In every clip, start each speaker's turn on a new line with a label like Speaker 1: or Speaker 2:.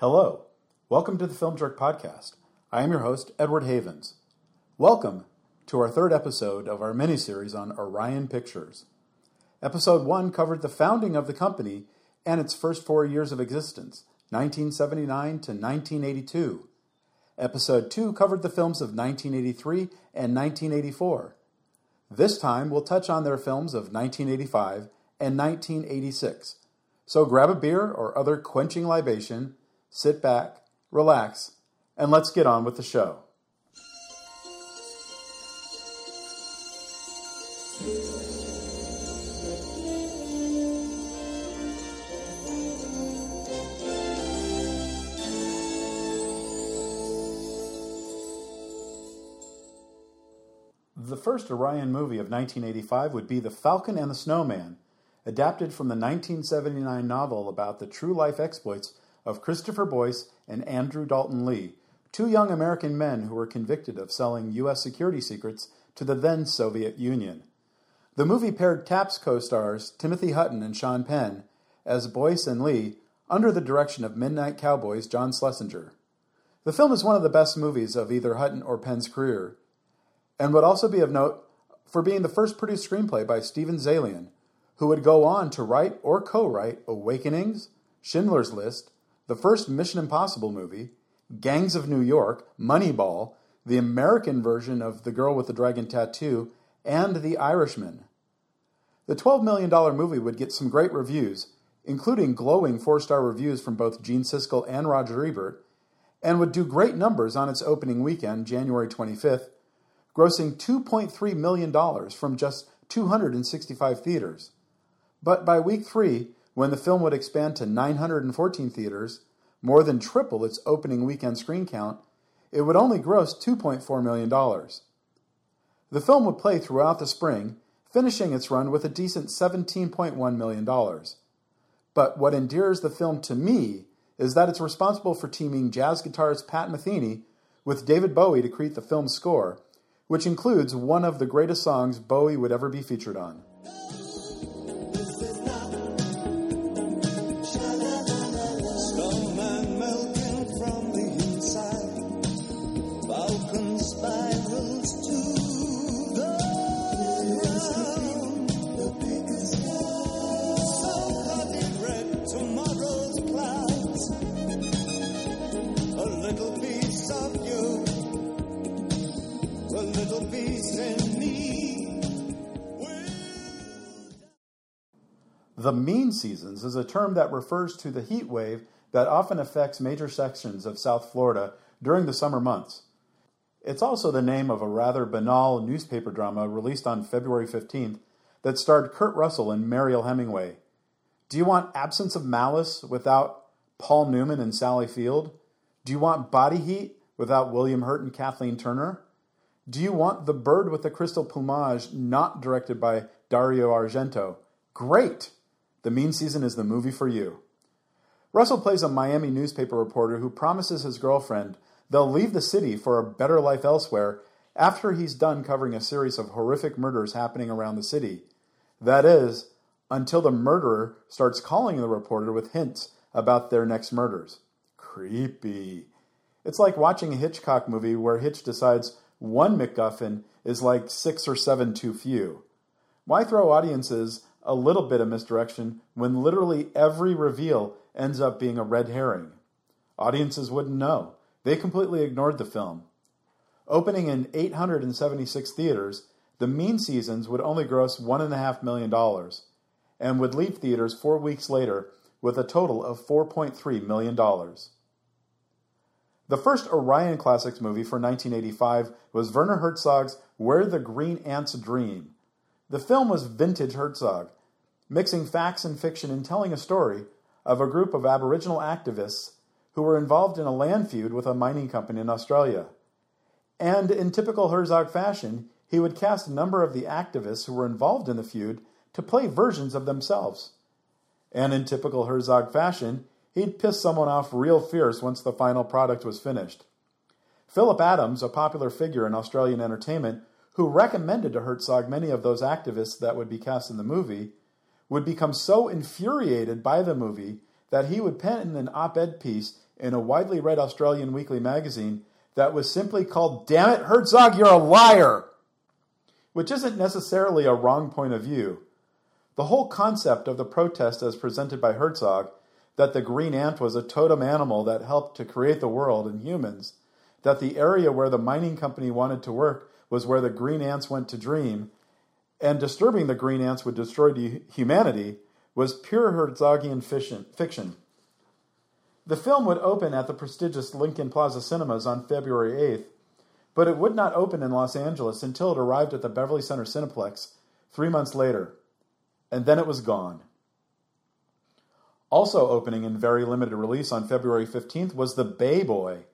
Speaker 1: Hello. Welcome to the Film Jerk Podcast. I am your host, Edward Havens. Welcome to our third episode of our miniseries on Orion Pictures. Episode 1 covered the founding of the company and its first four years of existence, 1979 to 1982. Episode 2 covered the films of 1983 and 1984. This time we'll touch on their films of 1985 and 1986. So grab a beer or other quenching libation, sit back, relax, and let's get on with the show. The first Orion movie of 1985 would be The Falcon and the Snowman, adapted from the 1979 novel about the true life exploits of Christopher Boyce and Andrew Dalton Lee, two young American men who were convicted of selling U.S. security secrets to the then Soviet Union. The movie paired TAPS co stars Timothy Hutton and Sean Penn as Boyce and Lee under the direction of Midnight Cowboy's John Schlesinger. The film is one of the best movies of either Hutton or Penn's career, and would also be of note for being the first produced screenplay by Steven Zaillian, who would go on to write or co write Awakenings, Schindler's List, the first Mission Impossible movie, Gangs of New York, Moneyball, the American version of The Girl with the Dragon Tattoo, and The Irishman. The $12 million movie would get some great reviews, including glowing four star reviews from both Gene Siskel and Roger Ebert, and would do great numbers on its opening weekend, January 25th, grossing $2.3 million from just 265 theaters. But by week three, when the film would expand to 914 theaters, more than triple its opening weekend screen count, it would only gross $2.4 million. The film would play throughout the spring, finishing its run with a decent $17.1 million. But what endears the film to me is that it's responsible for teaming jazz guitarist Pat Metheny with David Bowie to create the film's score, which includes one of the greatest songs Bowie would ever be featured on.
Speaker 2: The
Speaker 1: mean seasons is a term that refers to the heat wave that often affects major sections of South Florida during the summer months. It's also the name of a rather banal newspaper drama released on February 15th that starred Kurt Russell and Mariel Hemingway. Do you want absence of malice without Paul Newman and Sally Field? Do you want body heat without William Hurt and Kathleen Turner? Do you want The Bird with the Crystal Plumage not directed by Dario Argento? Great! The Mean Season is the movie for you. Russell plays a Miami newspaper reporter who promises his girlfriend they'll leave the city for a better life elsewhere after he's done covering a series of horrific murders happening around the city. That is, until the murderer starts calling the reporter with hints about their next murders. Creepy. It's like watching a Hitchcock movie where Hitch decides one MacGuffin is like six or seven too few. Why throw audiences a little bit of misdirection when literally every reveal ends up being a red herring? Audiences wouldn't know. They completely ignored the film. Opening in 876 theaters, The Mean Seasons would only gross $1.5 million and would leave theaters four weeks later with a total of $4.3 million. The first Orion Classics movie for 1985 was Werner Herzog's Where the Green Ants Dream. The film was vintage Herzog, mixing facts and fiction and telling a story of a group of Aboriginal activists who were involved in a land feud with a mining company in Australia. And in typical Herzog fashion, he would cast a number of the activists who were involved in the feud to play versions of themselves. And in typical Herzog fashion, he'd piss someone off real fierce once the final product was finished. Philip Adams, a popular figure in Australian entertainment, who recommended to Herzog many of those activists that would be cast in the movie, would become so infuriated by the movie that he would pen an op ed piece in a widely read Australian weekly magazine that was simply called Damn it, Herzog, you're a liar! Which isn't necessarily a wrong point of view. The whole concept of the protest as presented by Herzog, that the green ant was a totem animal that helped to create the world and humans, that the area where the mining company wanted to work was where the green ants went to dream, and disturbing the green ants would destroy humanity, was pure Herzogian fiction. The film would open at the prestigious Lincoln Plaza Cinemas on February 8th, but it would not open in Los Angeles until it arrived at the Beverly Center Cineplex three months later, and then it was gone. Also opening in very limited release on February 15th was The Bay Boy,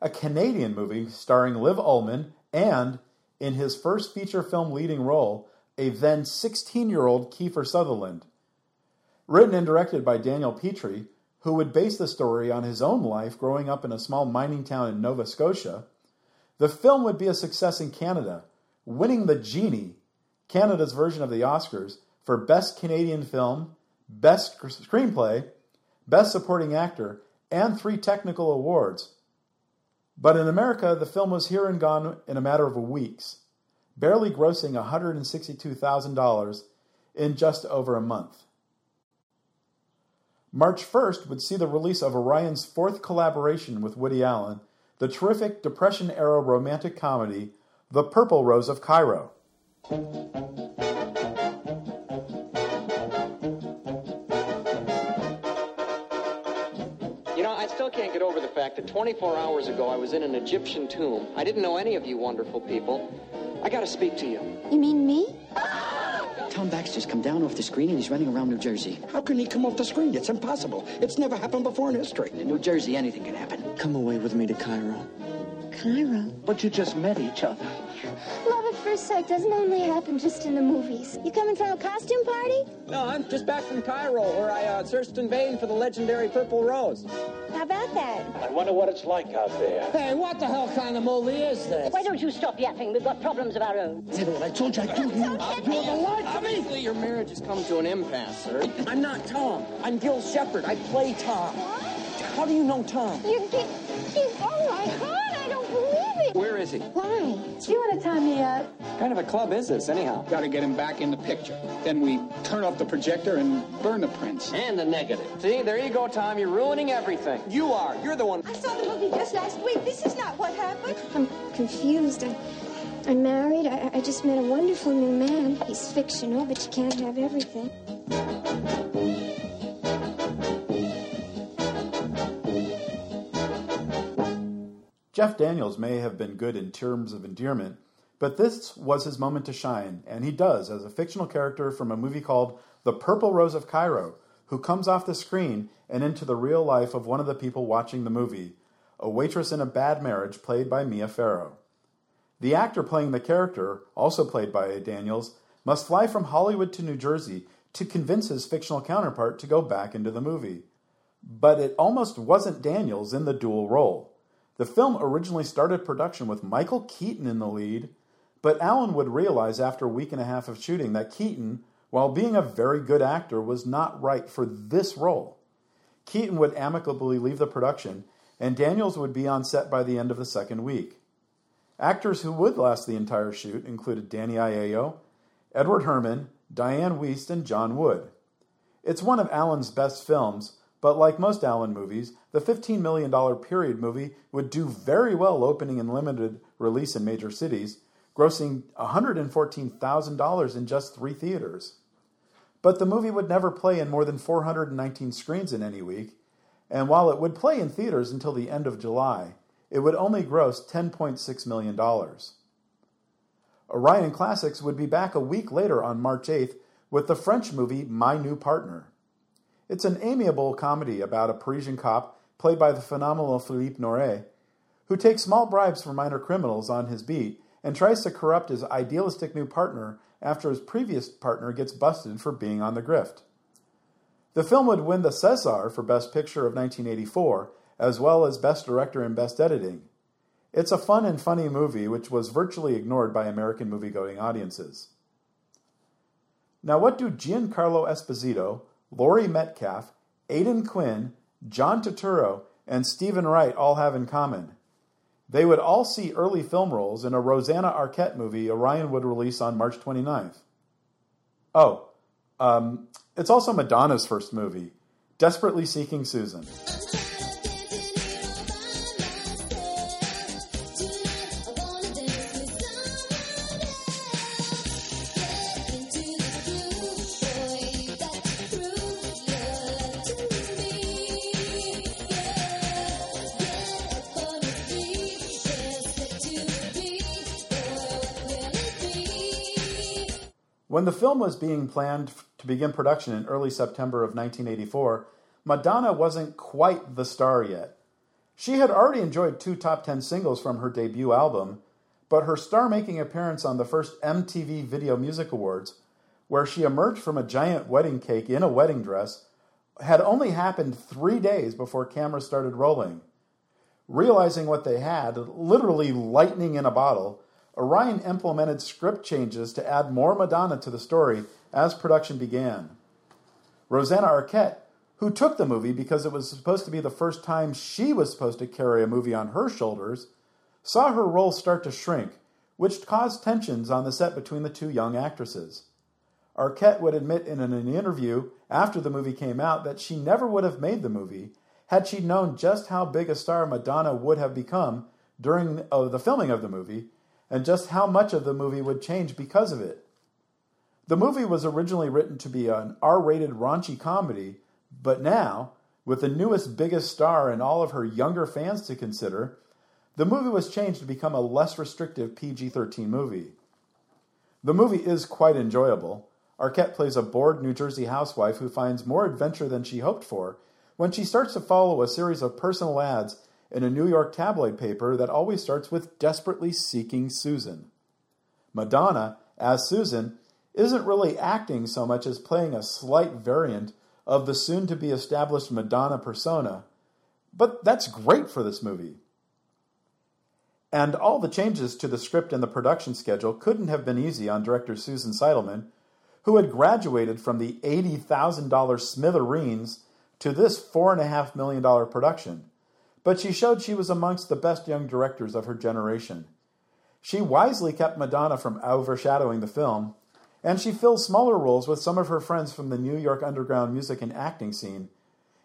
Speaker 1: a Canadian movie starring Liv Ullmann and, in his first feature film leading role, a then 16 year old Kiefer Sutherland. Written and directed by Daniel Petrie, who would base the story on his own life growing up in a small mining town in Nova Scotia, the film would be a success in Canada, winning the Genie, Canada's version of the Oscars, for Best Canadian Film, Best Screenplay, Best Supporting Actor, and three technical awards. But in America, the film was here and gone in a matter of weeks, barely grossing $162,000 in just over a month. March 1st would see the release of Orion's fourth collaboration with Woody Allen, the terrific Depression era romantic comedy, The Purple Rose of Cairo.
Speaker 3: Get over the fact that 24 hours ago I was in an Egyptian tomb. I didn't know any of you wonderful people. I gotta speak to you.
Speaker 4: You mean me?
Speaker 5: Tom Baxter's come down off the screen and he's running around New Jersey.
Speaker 6: How can he come off the screen? It's impossible. It's never happened before in history.
Speaker 5: In New Jersey, anything can happen.
Speaker 3: Come away with me to Cairo.
Speaker 4: Cairo.
Speaker 3: But you just met each other.
Speaker 4: Love at first sight doesn't only happen just in the movies. You coming from a costume party?
Speaker 7: No, I'm just back from Cairo, where I uh, searched in vain for the legendary Purple Rose.
Speaker 4: How about that?
Speaker 8: I wonder what it's like out there.
Speaker 7: Hey, what the hell kind of movie is this?
Speaker 9: Why don't you stop yapping? We've got problems of our own.
Speaker 6: Never what I told you I'd do. You,
Speaker 7: You're the life to me!
Speaker 3: Obviously, your marriage has come to an impasse, sir.
Speaker 7: I'm not Tom. I'm Gil Shepard. I play Tom. What? How do you know Tom?
Speaker 4: You get. You, oh my God! I don't believe it.
Speaker 3: Where is he?
Speaker 4: Why?
Speaker 9: Do you want to tie me up?
Speaker 7: What kind of a club is this, anyhow?
Speaker 10: Got to get him back in the picture. Then we turn off the projector and burn the prints.
Speaker 3: And the negative. See, there you go, Tom. You're ruining everything. You are. You're the one.
Speaker 11: I saw the movie just last week. This is not what happened.
Speaker 4: I'm confused. I, I'm married. I, I just met a wonderful new man. He's fictional, but you can't have everything.
Speaker 1: Jeff Daniels may have been good in terms of endearment, but this was his moment to shine, and he does as a fictional character from a movie called The Purple Rose of Cairo, who comes off the screen and into the real life of one of the people watching the movie, a waitress in a bad marriage played by Mia Farrow. The actor playing the character, also played by Daniels, must fly from Hollywood to New Jersey to convince his fictional counterpart to go back into the movie. But it almost wasn't Daniels in the dual role. The film originally started production with Michael Keaton in the lead, but Allen would realize after a week and a half of shooting that Keaton, while being a very good actor, was not right for this role. Keaton would amicably leave the production, and Daniels would be on set by the end of the second week. Actors who would last the entire shoot included Danny Aiello, Edward Herrmann, Dianne Wiest, and John Wood. It's one of Allen's best films, but like most Allen movies, the $15 million period movie would do very well opening in limited release in major cities, grossing $114,000 in just three theaters. But the movie would never play in more than 419 screens in any week, and while it would play in theaters until the end of July, it would only gross $10.6 million. Orion Classics would be back a week later on March 8th with the French movie My New Partner. It's an amiable comedy about a Parisian cop, played by the phenomenal Philippe Noiret, who takes small bribes from minor criminals on his beat and tries to corrupt his idealistic new partner after his previous partner gets busted for being on the grift. The film would win the César for Best Picture of 1984, as well as Best Director and Best Editing. It's a fun and funny movie which was virtually ignored by American movie-going audiences. Now, what do Giancarlo Esposito, Laurie Metcalf, Aidan Quinn, John Turturro, and Steven Wright all have in common. They would all see early film roles in a Rosanna Arquette movie Orion would release on March 29th. Oh, um, it's also Madonna's first movie, Desperately Seeking Susan. When the film was being planned to begin production in early September of 1984, Madonna wasn't quite the star yet. She had already enjoyed two top 10 singles from her debut album, but her star making appearance on the first MTV Video Music Awards, where she emerged from a giant wedding cake in a wedding dress, had only happened three days before cameras started rolling. Realizing what they had, literally lightning in a bottle, Orion implemented script changes to add more Madonna to the story as production began. Rosanna Arquette, who took the movie because it was supposed to be the first time she was supposed to carry a movie on her shoulders, saw her role start to shrink, which caused tensions on the set between the two young actresses. Arquette would admit in an interview after the movie came out that she never would have made the movie had she known just how big a star Madonna would have become during uh, the filming of the movie and just how much of the movie would change because of it. The movie was originally written to be an R rated raunchy comedy, but now, with the newest, biggest star and all of her younger fans to consider, the movie was changed to become a less restrictive PG 13 movie. The movie is quite enjoyable. Arquette plays a bored New Jersey housewife who finds more adventure than she hoped for when she starts to follow a series of personal ads in a New York tabloid paper that always starts with desperately seeking Susan. Madonna, as Susan, isn't really acting so much as playing a slight variant of the soon to be established Madonna persona, but that's great for this movie. And all the changes to the script and the production schedule couldn't have been easy on director Susan Seidelman, who had graduated from the $80,000 Smithereens to this $4.5 million production but she showed she was amongst the best young directors of her generation. She wisely kept Madonna from overshadowing the film, and she filled smaller roles with some of her friends from the New York underground music and acting scene,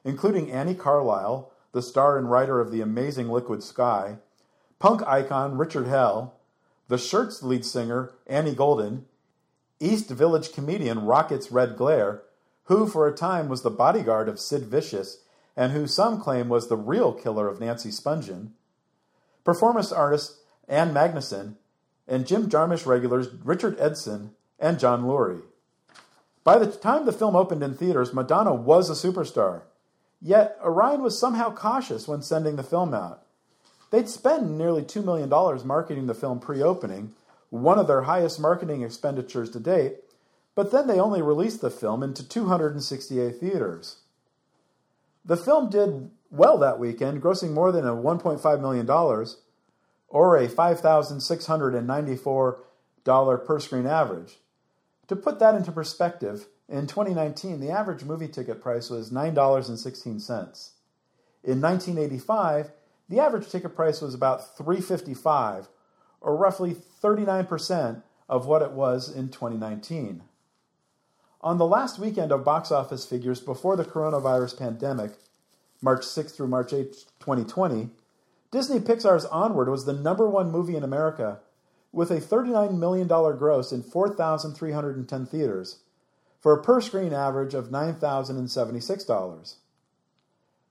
Speaker 1: including Annie Carlisle, the star and writer of The Amazing Liquid Sky, punk icon Richard Hell, the Shirts lead singer Annie Golden, East Village comedian Rockets Redglare, who for a time was the bodyguard of Sid Vicious and who some claim was the real killer of Nancy Spungen, performance artists Ann Magnuson, and Jim Jarmusch regulars Richard Edson and John Lurie. By the time the film opened in theaters, Madonna was a superstar. Yet, Orion was somehow cautious when sending the film out. They'd spent nearly $2 million marketing the film pre opening, one of their highest marketing expenditures to date, but then they only released the film into 268 theaters. The film did well that weekend, grossing more than a $1.5 million or a $5,694 per screen average. To put that into perspective, in 2019, the average movie ticket price was $9.16. In 1985, the average ticket price was about $3.55, or roughly 39% of what it was in 2019. On the last weekend of box office figures before the coronavirus pandemic, March 6 through March 8, 2020, Disney Pixar's Onward was the number one movie in America, with a $39 million gross in 4,310 theaters, for a per screen average of $9,076.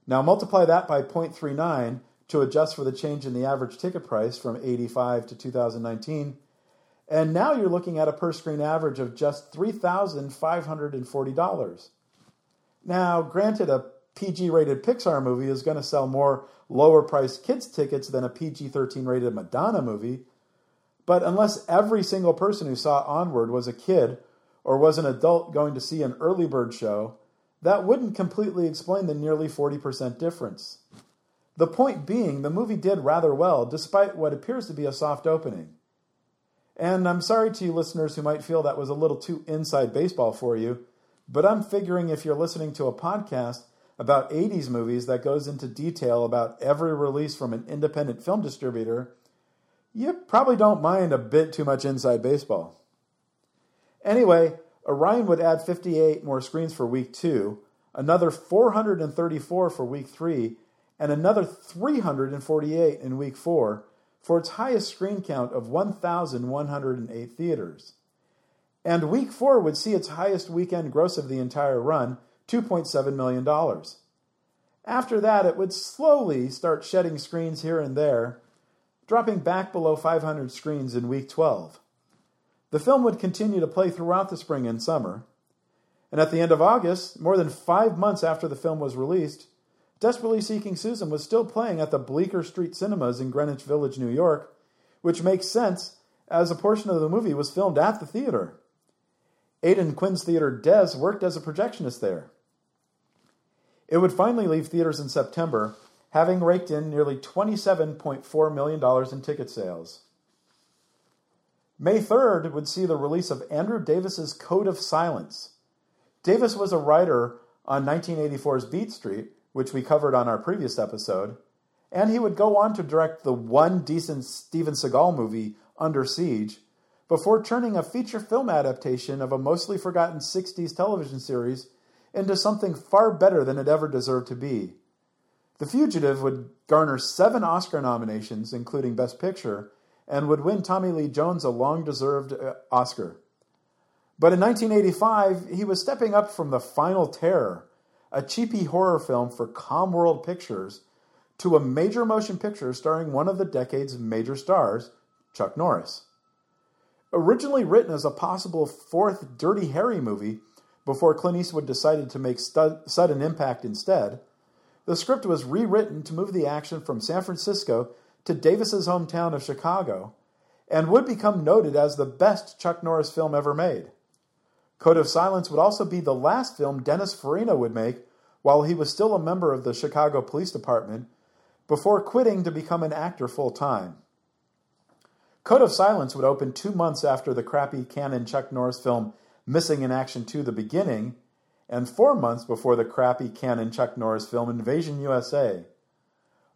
Speaker 1: Now multiply that by 0.39 to adjust for the change in the average ticket price from 85 to 2019 and now you're looking at a per screen average of just $3,540. Now, granted, a PG rated Pixar movie is going to sell more lower priced kids' tickets than a PG 13 rated Madonna movie, but unless every single person who saw Onward was a kid or was an adult going to see an early bird show, that wouldn't completely explain the nearly 40% difference. The point being, the movie did rather well despite what appears to be a soft opening. And I'm sorry to you listeners who might feel that was a little too inside baseball for you, but I'm figuring if you're listening to a podcast about 80s movies that goes into detail about every release from an independent film distributor, you probably don't mind a bit too much inside baseball. Anyway, Orion would add 58 more screens for week two, another 434 for week three, and another 348 in week four for its highest screen count of 1,108 theaters. And week four would see its highest weekend gross of the entire run, $2.7 million. After that, it would slowly start shedding screens here and there, dropping back below 500 screens in week 12. The film would continue to play throughout the spring and summer. And at the end of August, more than five months after the film was released, Desperately Seeking Susan was still playing at the Bleecker Street Cinemas in Greenwich Village, New York, which makes sense as a portion of the movie was filmed at the theater. Aidan Quinn's theater Des worked as a projectionist there. It would finally leave theaters in September, having raked in nearly $27.4 million in ticket sales. May 3rd would see the release of Andrew Davis's Code of Silence. Davis was a writer on 1984's Beat Street, which we covered on our previous episode, and he would go on to direct the one decent Steven Seagal movie, Under Siege, before turning a feature film adaptation of a mostly forgotten 60s television series into something far better than it ever deserved to be. The Fugitive would garner seven Oscar nominations, including Best Picture, and would win Tommy Lee Jones a long deserved uh, Oscar. But in 1985, he was stepping up from The Final Terror, a cheapy horror film for Comworld Pictures, to a major motion picture starring one of the decade's major stars, Chuck Norris. Originally written as a possible fourth Dirty Harry movie before Clint Eastwood decided to make Sudden Impact instead, the script was rewritten to move the action from San Francisco to Davis's hometown of Chicago and would become noted as the best Chuck Norris film ever made. Code of Silence would also be the last film Dennis Farina would make while he was still a member of the Chicago Police Department before quitting to become an actor full time. Code of Silence would open two months after the crappy Cannon Chuck Norris film Missing in Action 2 The Beginning, and four months before the crappy Cannon Chuck Norris film Invasion USA.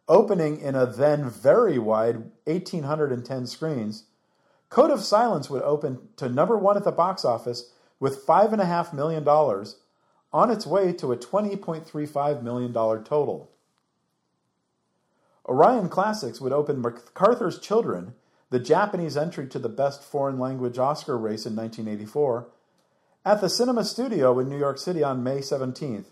Speaker 1: Opening in a then very wide 1,810 screens, Code of Silence would open to number one at the box office with $5.5 million on its way to a $20.35 million total. Orion Classics would open MacArthur's Children, the Japanese entry to the Best Foreign Language Oscar race in 1984, at the Cinema Studio in New York City on May 17th.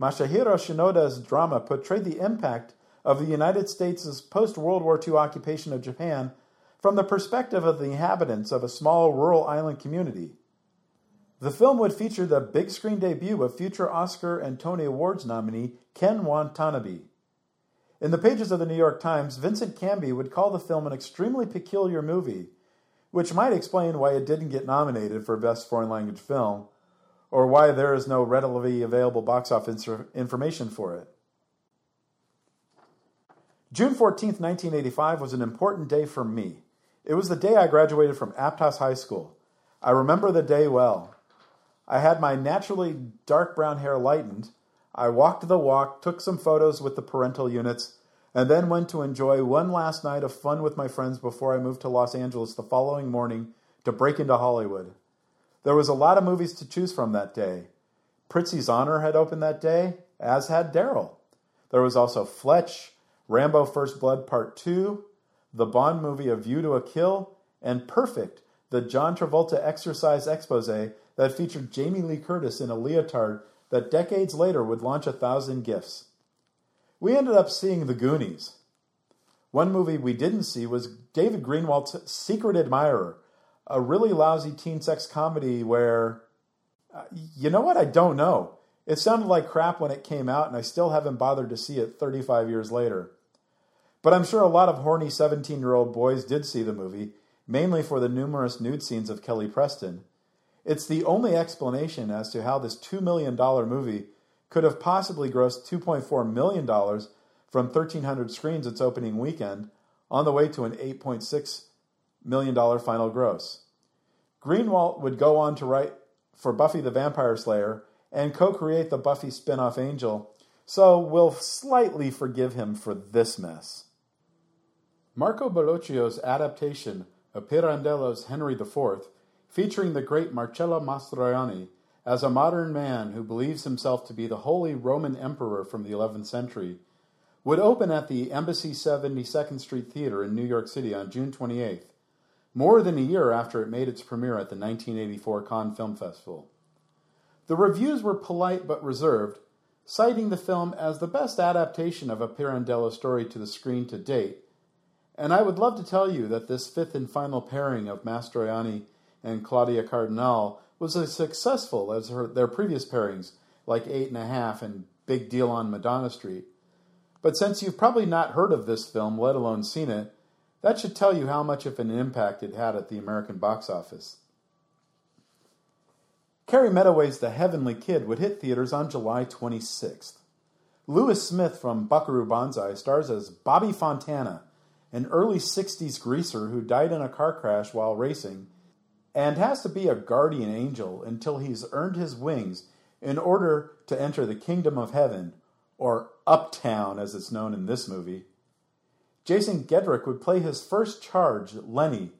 Speaker 1: Masahiro Shinoda's drama portrayed the impact of the United States' post World War II occupation of Japan from the perspective of the inhabitants of a small rural island community. The film would feature the big screen debut of future Oscar and Tony Awards nominee Ken Watanabe. In the pages of the New York Times, Vincent Canby would call the film an extremely peculiar movie, which might explain why it didn't get nominated for Best Foreign Language Film, or why there is no readily available box office information for it. June 14, 1985 was an important day for me. It was the day I graduated from Aptos High School. I remember the day well. I had my naturally dark brown hair lightened. I walked the walk, took some photos with the parental units, and then went to enjoy one last night of fun with my friends before I moved to Los Angeles the following morning to break into Hollywood. There was a lot of movies to choose from that day. Prizzi's Honor had opened that day, as had Daryl. There was also Fletch, Rambo First Blood Part 2, the Bond movie A View to a Kill, and Perfect, the John Travolta exercise expose that featured Jamie Lee Curtis in a leotard that decades later would launch a thousand gifts. We ended up seeing The Goonies. One movie we didn't see was David Greenwald's Secret Admirer, a really lousy teen sex comedy where, uh, you know what, I don't know. It sounded like crap when it came out, and I still haven't bothered to see it 35 years later. But I'm sure a lot of horny 17 year old boys did see the movie, mainly for the numerous nude scenes of Kelly Preston. It's the only explanation as to how this $2 million movie could have possibly grossed $2.4 million from 1,300 screens its opening weekend, on the way to an $8.6 million final gross. Greenwald would go on to write for Buffy the Vampire Slayer and co create the Buffy spin off Angel, so we'll slightly forgive him for this mess. Marco Bellocchio's adaptation of Pirandello's Henry IV, featuring the great Marcello Mastroianni as a modern man who believes himself to be the Holy Roman Emperor from the 11th century, would open at the Embassy 72nd Street Theater in New York City on June 28th, more than a year after it made its premiere at the 1984 Cannes Film Festival. The reviews were polite but reserved, citing the film as the best adaptation of a Pirandello story to the screen to date. And I would love to tell you that this fifth and final pairing of Mastroianni and Claudia Cardinal was as successful as her, their previous pairings, like Eight and a Half and Big Deal on Madonna Street. But since you've probably not heard of this film, let alone seen it, that should tell you how much of an impact it had at the American box office. Cary Medoway's The Heavenly Kid would hit theaters on July 26th. Lewis Smith from Buckaroo Banzai stars as Bobby Fontana, an early 60s greaser who died in a car crash while racing and has to be a guardian angel until he's earned his wings in order to enter the kingdom of heaven, or Uptown as it's known in this movie. Jason Gedrick would play his first charge, Lenny,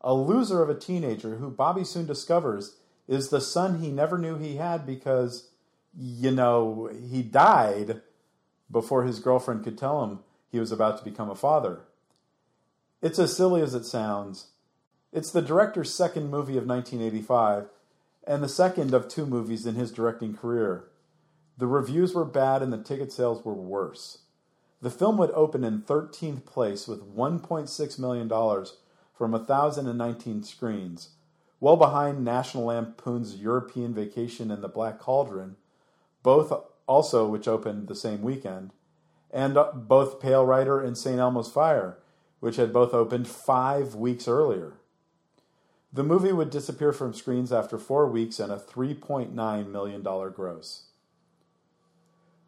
Speaker 1: a loser of a teenager who Bobby soon discovers is the son he never knew he had because, you know, he died before his girlfriend could tell him he was about to become a father. It's as silly as it sounds, it's the director's second movie of 1985 and the second of two movies in his directing career. The reviews were bad and the ticket sales were worse. The film would open in 13th place with $1.6 million from 1,019 screens, well behind National Lampoon's European Vacation and The Black Cauldron, both also which opened the same weekend, and uh, both Pale Rider and St. Elmo's Fire, which had both opened five weeks earlier. The movie would disappear from screens after four weeks and a $3.9 million gross.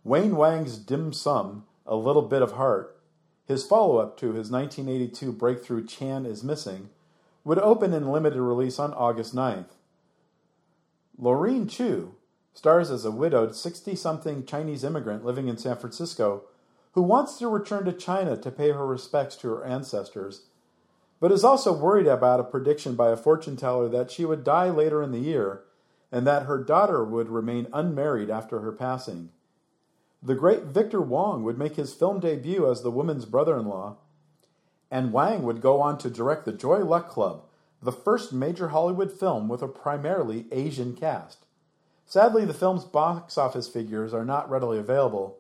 Speaker 1: Wayne Wang's Dim Sum, A Little Bit of Heart, his follow up to his 1982 breakthrough Chan is Missing, would open in limited release on August 9th. Laureen Chew stars as a widowed 60 something Chinese immigrant living in San Francisco who wants to return to China to pay her respects to her ancestors but is also worried about a prediction by a fortune teller that she would die later in the year and that her daughter would remain unmarried after her passing. The great Victor Wong would make his film debut as the woman's brother in law, and Wang would go on to direct The Joy Luck Club, the first major Hollywood film with a primarily Asian cast. Sadly, the film's box office figures are not readily available,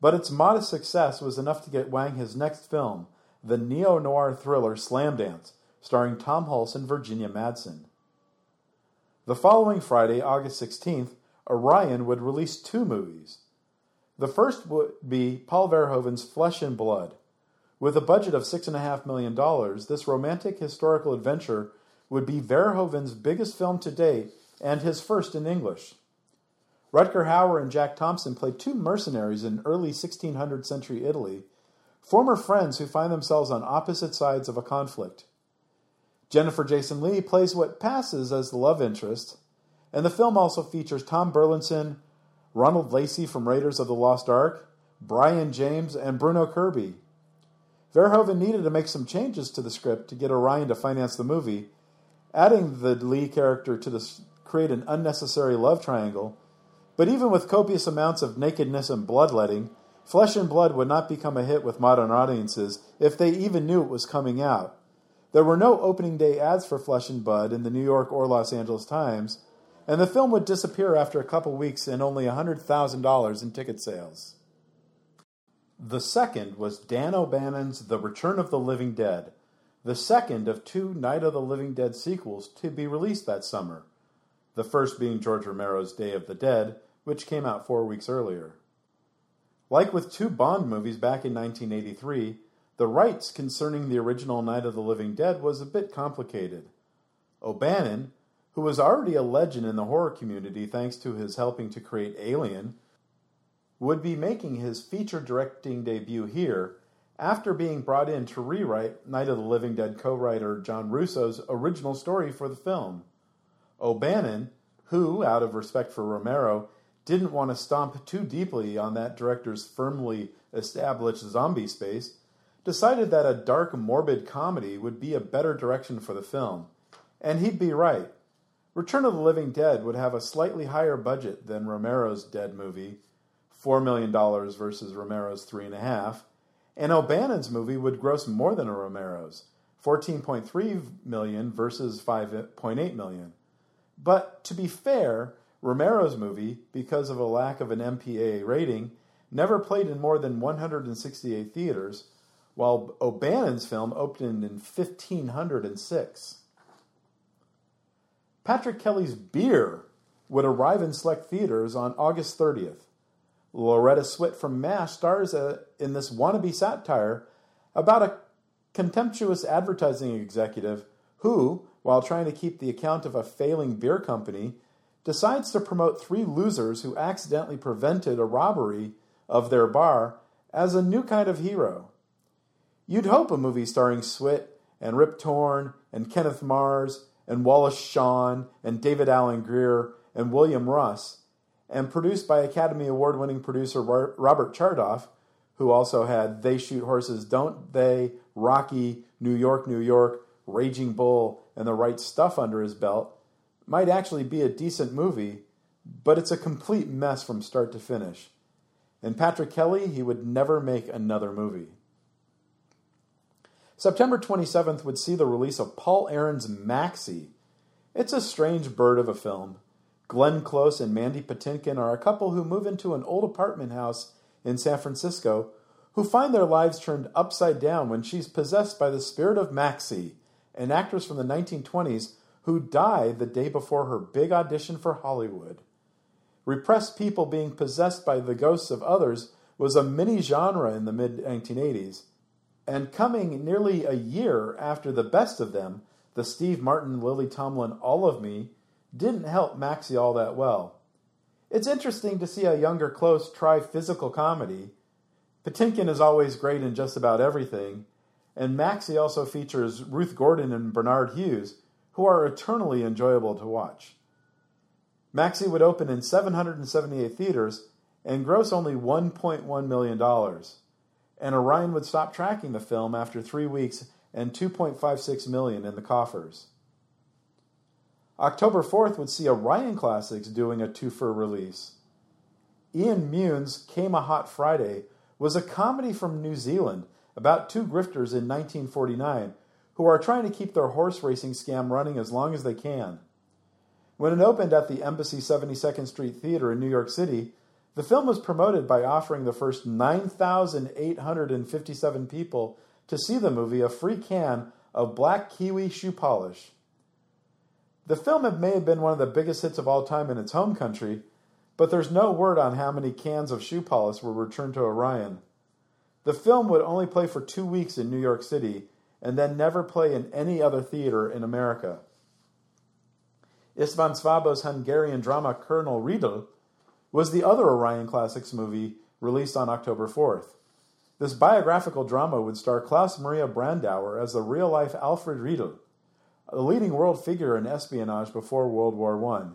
Speaker 1: but its modest success was enough to get Wang his next film, the neo noir thriller Slam Dance, starring Tom Hulce and Virginia Madsen. The following Friday, August 16th, Orion would release two movies. The first would be Paul Verhoeven's Flesh and Blood. With a budget of $6.5 million, this romantic historical adventure would be Verhoeven's biggest film to date and his first in English. Rutger Hauer and Jack Thompson played two mercenaries in early 1600 century Italy former friends who find themselves on opposite sides of a conflict. Jennifer Jason Lee plays what passes as the love interest, and the film also features Tom Burlinson, Ronald Lacey from Raiders of the Lost Ark, Brian James, and Bruno Kirby. Verhoeven needed to make some changes to the script to get Orion to finance the movie, adding the Lee character to the, create an unnecessary love triangle. But even with copious amounts of nakedness and bloodletting, Flesh and Blood would not become a hit with modern audiences if they even knew it was coming out. There were no opening day ads for Flesh and Blood in the New York or Los Angeles Times, and the film would disappear after a couple weeks and only $100,000 in ticket sales. The second was Dan O'Bannon's The Return of the Living Dead, the second of two Night of the Living Dead sequels to be released that summer, the first being George Romero's Day of the Dead, which came out four weeks earlier. Like with two Bond movies back in 1983, the rights concerning the original Night of the Living Dead was a bit complicated. O'Bannon, who was already a legend in the horror community thanks to his helping to create Alien, would be making his feature directing debut here after being brought in to rewrite Night of the Living Dead co writer John Russo's original story for the film. O'Bannon, who, out of respect for Romero, didn't want to stomp too deeply on that director's firmly established zombie space, decided that a dark, morbid comedy would be a better direction for the film. And he'd be right. Return of the Living Dead would have a slightly higher budget than Romero's Dead movie, $4 million versus Romero's $3.5, and O'Bannon's movie would gross more than a Romero's, 14.3 million versus 5.8 million. But to be fair, Romero's movie, because of a lack of an MPAA rating, never played in more than 168 theaters, while O'Bannon's film opened in 1506. Patrick Kelly's Beer would arrive in select theaters on August 30th. Loretta Swit from MASH stars uh, in this wannabe satire about a contemptuous advertising executive who, while trying to keep the account of a failing beer company, decides to promote three losers who accidentally prevented a robbery of their bar as a new kind of hero. You'd hope a movie starring Swit and Rip Torn and Kenneth Mars and Wallace Shawn and David Alan Grier and William Russ, and produced by Academy Award winning producer Robert Chartoff, who also had They Shoot Horses, Don't They, Rocky, New York, New York, Raging Bull, and the right stuff under his belt, might actually be a decent movie, but it's a complete mess from start to finish. And Patrick Kelly, he would never make another movie. September 27th would see the release of Paul Aaron's Maxie. It's a strange bird of a film. Glenn Close and Mandy Patinkin are a couple who move into an old apartment house in San Francisco who find their lives turned upside down when she's possessed by the spirit of Maxie, an actress from the 1920s who died the day before her big audition for Hollywood. Repressed people being possessed by the ghosts of others was a mini genre in the mid 1980s and coming nearly a year after the best of them, the Steve Martin, Lily Tomlin, All of Me, didn't help Maxie all that well. It's interesting to see a younger Close try physical comedy. Patinkin is always great in just about everything, and Maxie also features Ruth Gordon and Bernard Hughes, who are eternally enjoyable to watch. Maxie would open in 778 theaters and gross only $1.1 million and Orion would stop tracking the film after three weeks and 2.56 million in the coffers. October 4th would see Orion Classics doing a twofer release. Ian Mune's Came a Hot Friday was a comedy from New Zealand about two grifters in 1949 who are trying to keep their horse racing scam running as long as they can. When it opened at the Embassy 72nd Street Theater in New York City, the film was promoted by offering the first 9,857 people to see the movie a free can of black kiwi shoe polish. The film may have been one of the biggest hits of all time in its home country, but there's no word on how many cans of shoe polish were returned to Orion. The film would only play for two weeks in New York City and then never play in any other theater in America. Istvan Szabo's Hungarian drama Colonel Redl was the other Orion Classics movie released on October 4th. This biographical drama would star Klaus Maria Brandauer as the real life Alfred Redl, a leading world figure in espionage before World War I.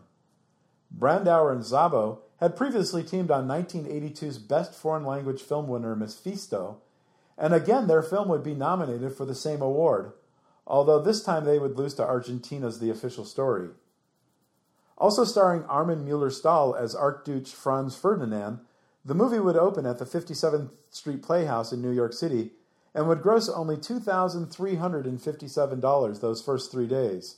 Speaker 1: Brandauer and Szabo had previously teamed on 1982's Best Foreign Language Film winner Mephisto, and again their film would be nominated for the same award, although this time they would lose to Argentina's The Official Story. Also starring Armin Mueller-Stahl as Archduke Franz Ferdinand, the movie would open at the 57th Street Playhouse in New York City and would gross only $2,357 those first three days.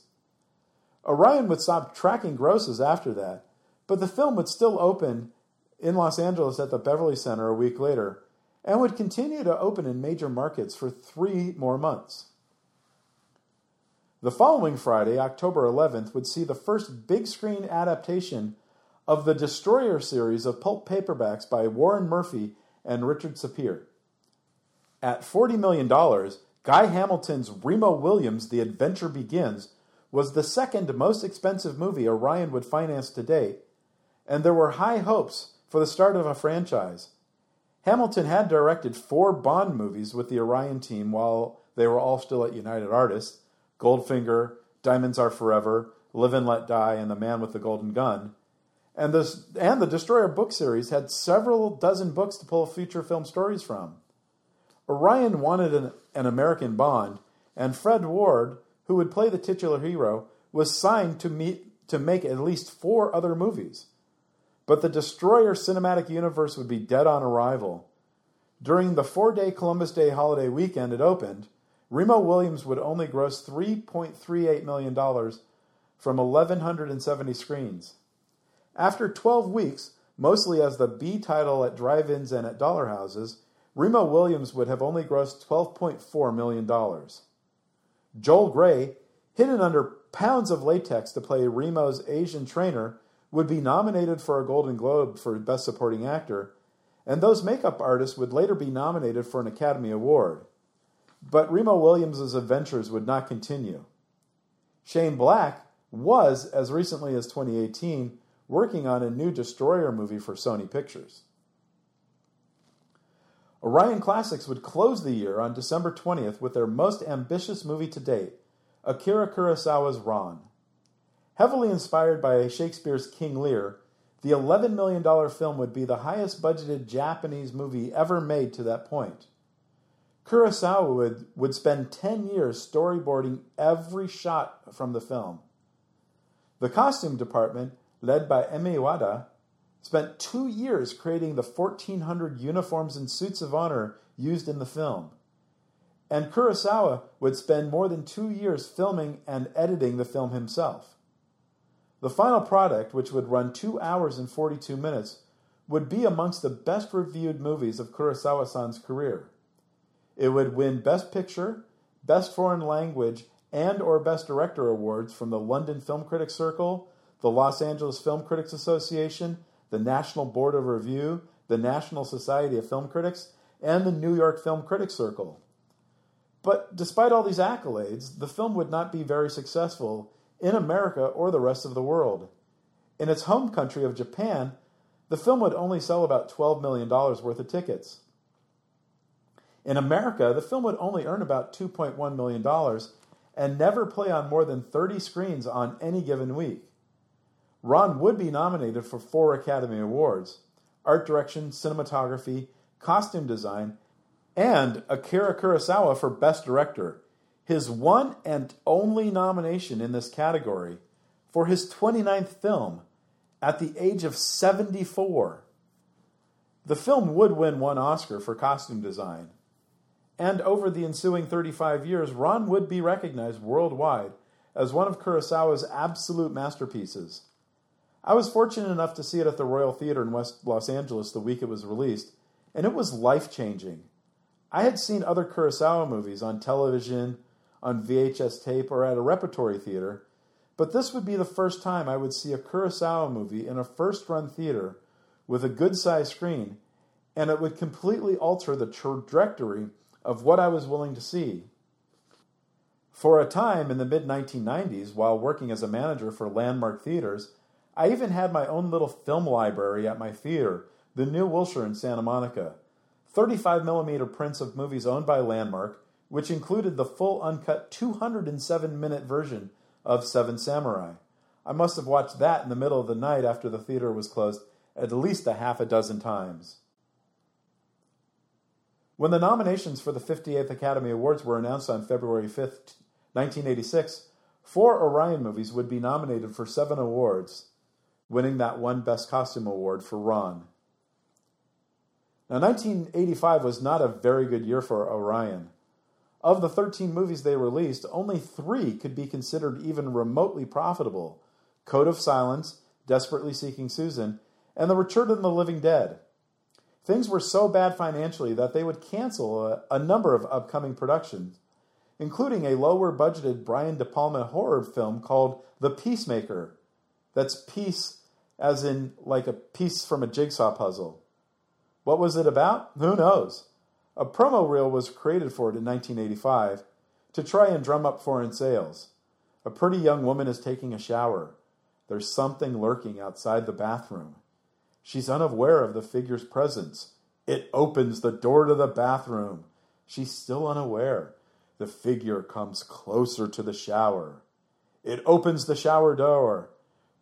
Speaker 1: Orion would stop tracking grosses after that, but the film would still open in Los Angeles at the Beverly Center a week later and would continue to open in major markets for three more months. The following Friday, October 11th, would see the first big screen adaptation of the Destroyer series of pulp paperbacks by Warren Murphy and Richard Sapir. At $40 million, Guy Hamilton's Remo Williams' The Adventure Begins was the second most expensive movie Orion would finance to date, and there were high hopes for the start of a franchise. Hamilton had directed four Bond movies with the Orion team while they were all still at United Artists Goldfinger, Diamonds Are Forever, Live and Let Die, and The Man with the Golden Gun. And, this, and the Destroyer book series had several dozen books to pull feature film stories from. Orion wanted an, an American Bond, and Fred Ward, who would play the titular hero, was signed to, meet, to make at least four other movies. But the Destroyer cinematic universe would be dead on arrival. During the four day Columbus Day holiday weekend it opened, Remo Williams would only gross $3.38 million from 1,170 screens. After 12 weeks, mostly as the B title at drive ins and at dollar houses, Remo Williams would have only grossed $12.4 million. Joel Grey, hidden under pounds of latex to play Remo's Asian trainer, would be nominated for a Golden Globe for Best Supporting Actor, and those makeup artists would later be nominated for an Academy Award. But Remo Williams' adventures would not continue. Shane Black was, as recently as 2018, working on a new Destroyer movie for Sony Pictures. Orion Classics would close the year on December 20th with their most ambitious movie to date, Akira Kurosawa's Ran. Heavily inspired by Shakespeare's King Lear, the $11 million film would be the highest budgeted Japanese movie ever made to that point. Kurosawa would, would spend 10 years storyboarding every shot from the film. The costume department, led by Emi Wada, spent two years creating the 1,400 uniforms and suits of honor used in the film. And Kurosawa would spend more than two years filming and editing the film himself. The final product, which would run 2 hours and 42 minutes, would be amongst the best reviewed movies of Kurosawa san's career. It would win Best Picture, Best Foreign Language, and or Best Director awards from the London Film Critics Circle, the Los Angeles Film Critics Association, the National Board of Review, the National Society of Film Critics, and the New York Film Critics Circle. But despite all these accolades, the film would not be very successful in America or the rest of the world. In its home country of Japan, the film would only sell about $12 million worth of tickets. In America, the film would only earn about $2.1 million and never play on more than 30 screens on any given week. Ran would be nominated for four Academy Awards art direction, cinematography, costume design, and Akira Kurosawa for Best Director, his one and only nomination in this category for his 29th film at the age of 74. The film would win one Oscar for costume design. And over the ensuing 35 years, Ran would be recognized worldwide as one of Kurosawa's absolute masterpieces. I was fortunate enough to see it at the Royal Theater in West Los Angeles the week it was released, and it was life changing. I had seen other Kurosawa movies on television, on VHS tape, or at a repertory theater, but this would be the first time I would see a Kurosawa movie in a first run theater with a good sized screen, and it would completely alter the trajectory of what I was willing to see. For a time in the mid 1990s, while working as a manager for Landmark Theaters, I even had my own little film library at my theater, the New Wilshire in Santa Monica. 35 millimeter prints of movies owned by Landmark, which included the full uncut 207 minute version of Seven Samurai. I must have watched that in the middle of the night after the theater was closed at least a half a dozen times. When the nominations for the 58th Academy Awards were announced on February 5th, 1986, four Orion movies would be nominated for seven awards, winning that one Best Costume Award for Ran. Now, 1985 was not a very good year for Orion. Of the 13 movies they released, only three could be considered even remotely profitable Code of Silence, Desperately Seeking Susan, and The Return of the Living Dead. Things were so bad financially that they would cancel a, a number of upcoming productions, including a lower budgeted Brian De Palma horror film called The Piece Maker. That's piece as in like a piece from a jigsaw puzzle. What was it about? Who knows? A promo reel was created for it in 1985 to try and drum up foreign sales. A pretty young woman is taking a shower. There's something lurking outside the bathroom. She's unaware of the figure's presence. It opens the door to the bathroom. She's still unaware. The figure comes closer to the shower. It opens the shower door.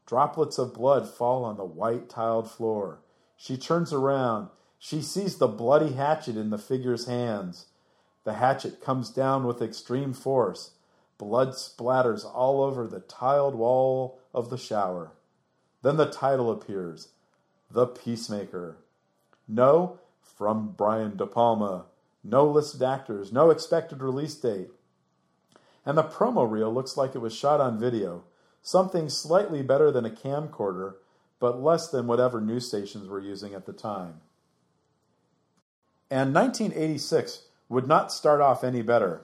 Speaker 1: Droplets of blood fall on the white tiled floor. She turns around. She sees the bloody hatchet in the figure's hands. The hatchet comes down with extreme force. Blood splatters all over the tiled wall of the shower. Then the title appears The Piece Maker. No, from Brian De Palma. No listed actors, no expected release date. And the promo reel looks like it was shot on video, something slightly better than a camcorder, but less than whatever news stations were using at the time. And 1986 would not start off any better.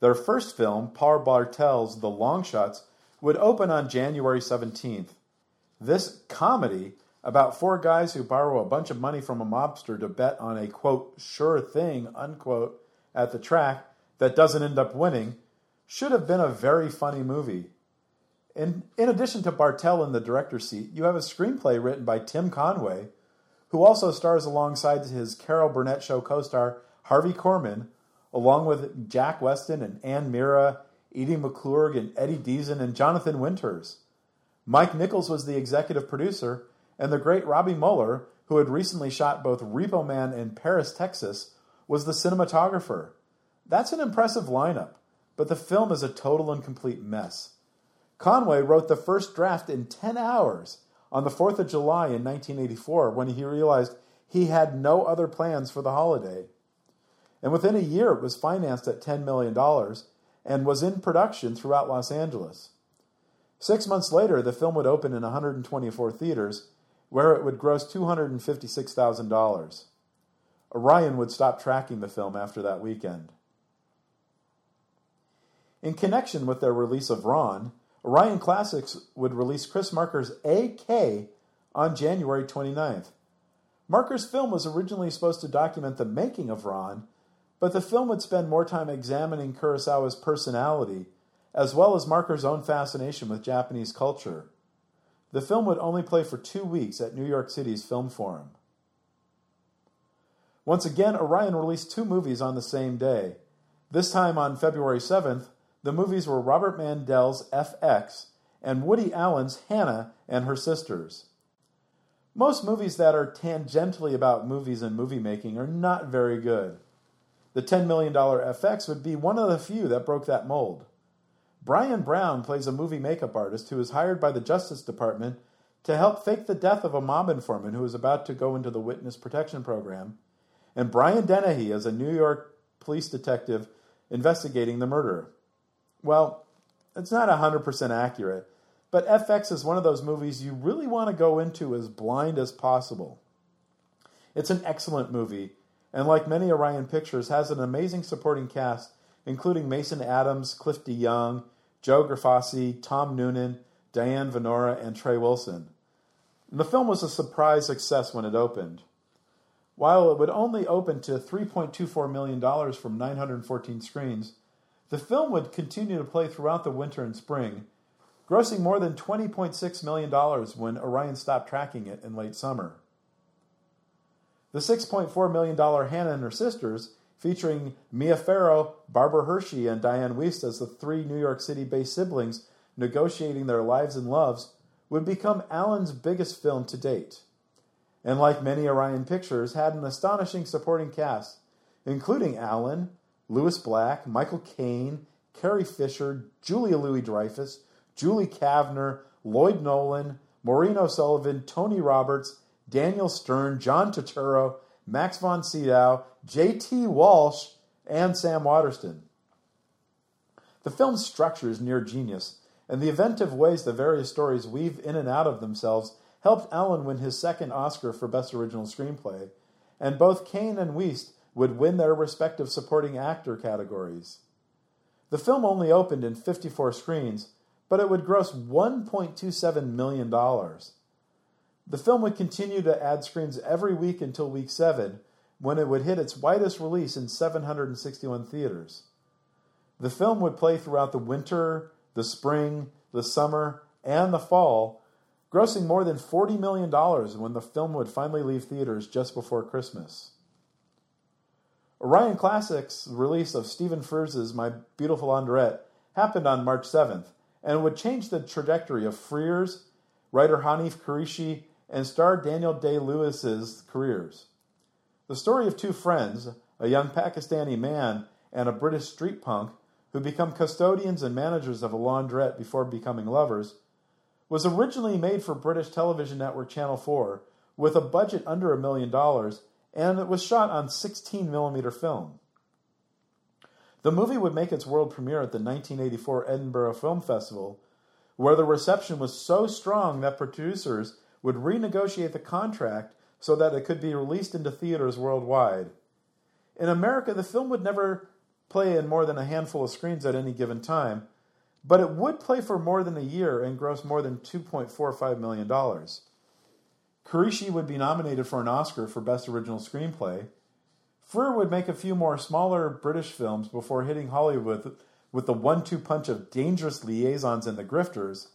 Speaker 1: Their first film, Paul Bartel's The Long Shots, would open on January 17th. This comedy about four guys who borrow a bunch of money from a mobster to bet on a quote sure thing unquote at the track that doesn't end up winning should have been a very funny movie. In, in addition to Bartel in the director's seat, you have a screenplay written by Tim Conway, who also stars alongside his Carol Burnett show co star Harvey Korman, along with Jack Weston and Anne Meara, Edie McClurg and Eddie Deezen and Jonathan Winters. Mike Nichols was the executive producer, and the great Robby Müller, who had recently shot both Repo Man and Paris, Texas, was the cinematographer. That's an impressive lineup, but the film is a total and complete mess. Conway wrote the first draft in 10 hours on the 4th of July in 1984 when he realized he had no other plans for the holiday. And within a year, it was financed at $10 million and was in production throughout Los Angeles. Six months later, the film would open in 124 theaters, where it would gross $256,000. Orion would stop tracking the film after that weekend. In connection with their release of Ran, Orion Classics would release Chris Marker's AK on January 29th. Marker's film was originally supposed to document the making of Ran, but the film would spend more time examining Kurosawa's personality, as well as Marker's own fascination with Japanese culture. The film would only play for two weeks at New York City's Film Forum. Once again, Orion released two movies on the same day. This time on February 7th, the movies were Robert Mandel's FX and Woody Allen's Hannah and Her Sisters. Most movies that are tangentially about movies and movie making are not very good. The $10 million FX would be one of the few that broke that mold. Bryan Brown plays a movie makeup artist who is hired by the Justice Department to help fake the death of a mob informant who is about to go into the Witness Protection Program, and Brian Dennehy as a New York police detective investigating the murder. Well, it's not 100% accurate, but FX is one of those movies you really want to go into as blind as possible. It's an excellent movie, and like many Orion Pictures, has an amazing supporting cast, including Mason Adams, Cliff DeYoung, Joe Grifasi, Tom Noonan, Diane Venora, and Trey Wilson. And the film was a surprise success when it opened. While it would only open to $3.24 million from 914 screens, the film would continue to play throughout the winter and spring, grossing more than $20.6 million when Orion stopped tracking it in late summer. The $6.4 million Hannah and Her Sisters, featuring Mia Farrow, Barbara Hershey, and Dianne Wiest as the three New York City based siblings negotiating their lives and loves, would become Allen's biggest film to date. And like many Orion Pictures, had an astonishing supporting cast, including Allen, Lewis Black, Michael Caine, Carrie Fisher, Julia Louis Dreyfus, Julie Kavner, Lloyd Nolan, Maureen O'Sullivan, Tony Roberts, Daniel Stern, John Turturro, Max von Sydow, J.T. Walsh, and Sam Waterston. The film's structure is near genius, and the inventive ways the various stories weave in and out of themselves helped Allen win his second Oscar for Best Original Screenplay, and both Caine and Wiest would win their respective supporting actor categories. The film only opened in 54 screens, but it would gross $1.27 million. The film would continue to add screens every week until week 7, when it would hit its widest release in 761 theaters. The film would play throughout the winter, the spring, the summer, and the fall, grossing more than $40 million when the film would finally leave theaters just before Christmas. Orion Classics' release of Stephen Frears's My Beautiful Laundrette happened on March 7th and would change the trajectory of Frears, writer Hanif Kureishi, and star Daniel Day Lewis's careers. The story of two friends, a young Pakistani man and a British street punk, who become custodians and managers of a laundrette before becoming lovers, was originally made for British television network Channel 4 with a budget under a million dollars, and it was shot on 16 millimeter film. The movie would make its world premiere at the 1984 Edinburgh Film Festival, where the reception was so strong that producers would renegotiate the contract so that it could be released into theaters worldwide. In America, the film would never play in more than a handful of screens at any given time, but it would play for more than a year and gross more than $2.45 million. Kureishi would be nominated for an Oscar for Best Original Screenplay. Frears would make a few more smaller British films before hitting Hollywood with the one two punch of Dangerous Liaisons and The Grifters,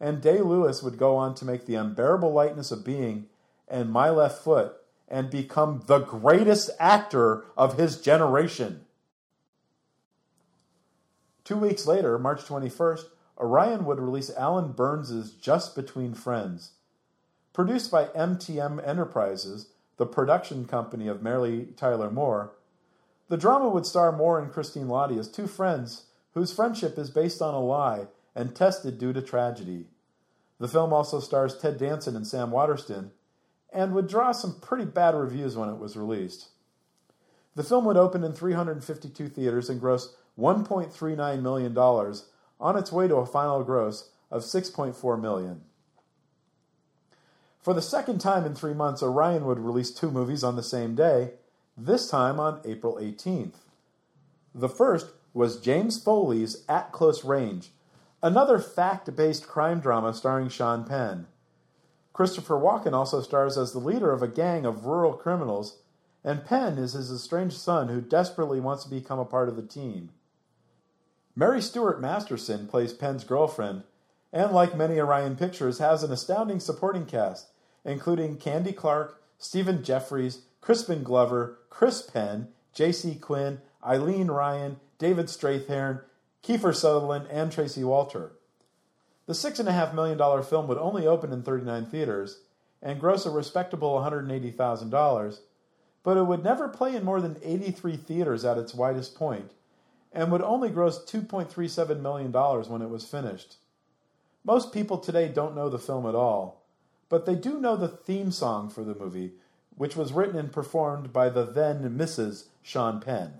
Speaker 1: and Day Lewis would go on to make The Unbearable Lightness of Being and My Left Foot and become the greatest actor of his generation. Two weeks later, March 21st, Orion would release Allan Burns' Just Between Friends. Produced by MTM Enterprises, the production company of Mary Tyler Moore, the drama would star Moore and Christine Lahti as two friends whose friendship is based on a lie and tested due to tragedy. The film also stars Ted Danson and Sam Waterston, and would draw some pretty bad reviews when it was released. The film would open in 352 theaters and gross $1.39 million on its way to a final gross of $6.4 million. For the second time in three months, Orion would release two movies on the same day, this time on April 18th. The first was James Foley's At Close Range, another fact based crime drama starring Sean Penn. Christopher Walken also stars as the leader of a gang of rural criminals, and Penn is his estranged son who desperately wants to become a part of the team. Mary Stuart Masterson plays Penn's girlfriend, and like many Orion Pictures, has an astounding supporting cast, including Candy Clark, Stephen Geoffreys, Crispin Glover, Chris Penn, J.C. Quinn, Eileen Ryan, David Strathairn, Kiefer Sutherland, and Tracy Walter. The $6.5 million film would only open in 39 theaters and gross a respectable $180,000, but it would never play in more than 83 theaters at its widest point and would only gross $2.37 million when it was finished. Most people today don't know the film at all, but they do know the theme song for the movie, which was written and performed by the then Mrs. Sean Penn.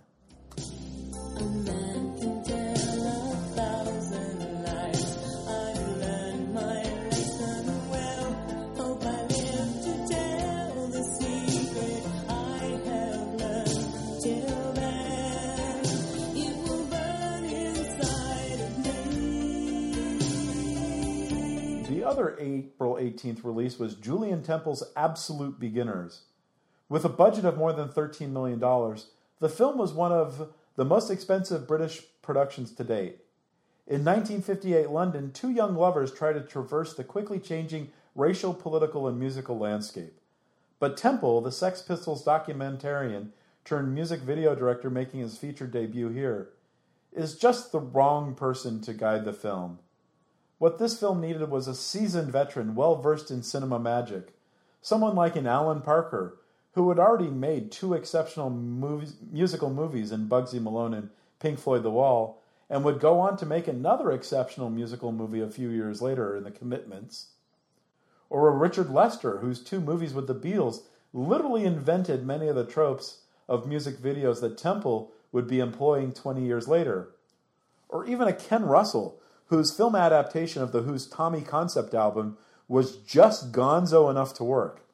Speaker 1: The other April 18th release was Julien Temple's Absolute Beginners. With a budget of more than $13 million, the film was one of the most expensive British productions to date. In 1958 London, two young lovers try to traverse the quickly changing racial, political, and musical landscape. But Temple, the Sex Pistols documentarian turned music video director making his feature debut here, is just the wrong person to guide the film. What this film needed was a seasoned veteran well versed in cinema magic, someone like an Alan Parker, who had already made two exceptional movies, musical movies in Bugsy Malone and Pink Floyd The Wall, and would go on to make another exceptional musical movie a few years later in The Commitments. Or a Richard Lester, whose two movies with the Beatles literally invented many of the tropes of music videos that Temple would be employing 20 years later. Or even a Ken Russell, whose film adaptation of The Who's Tommy concept album was just gonzo enough to work.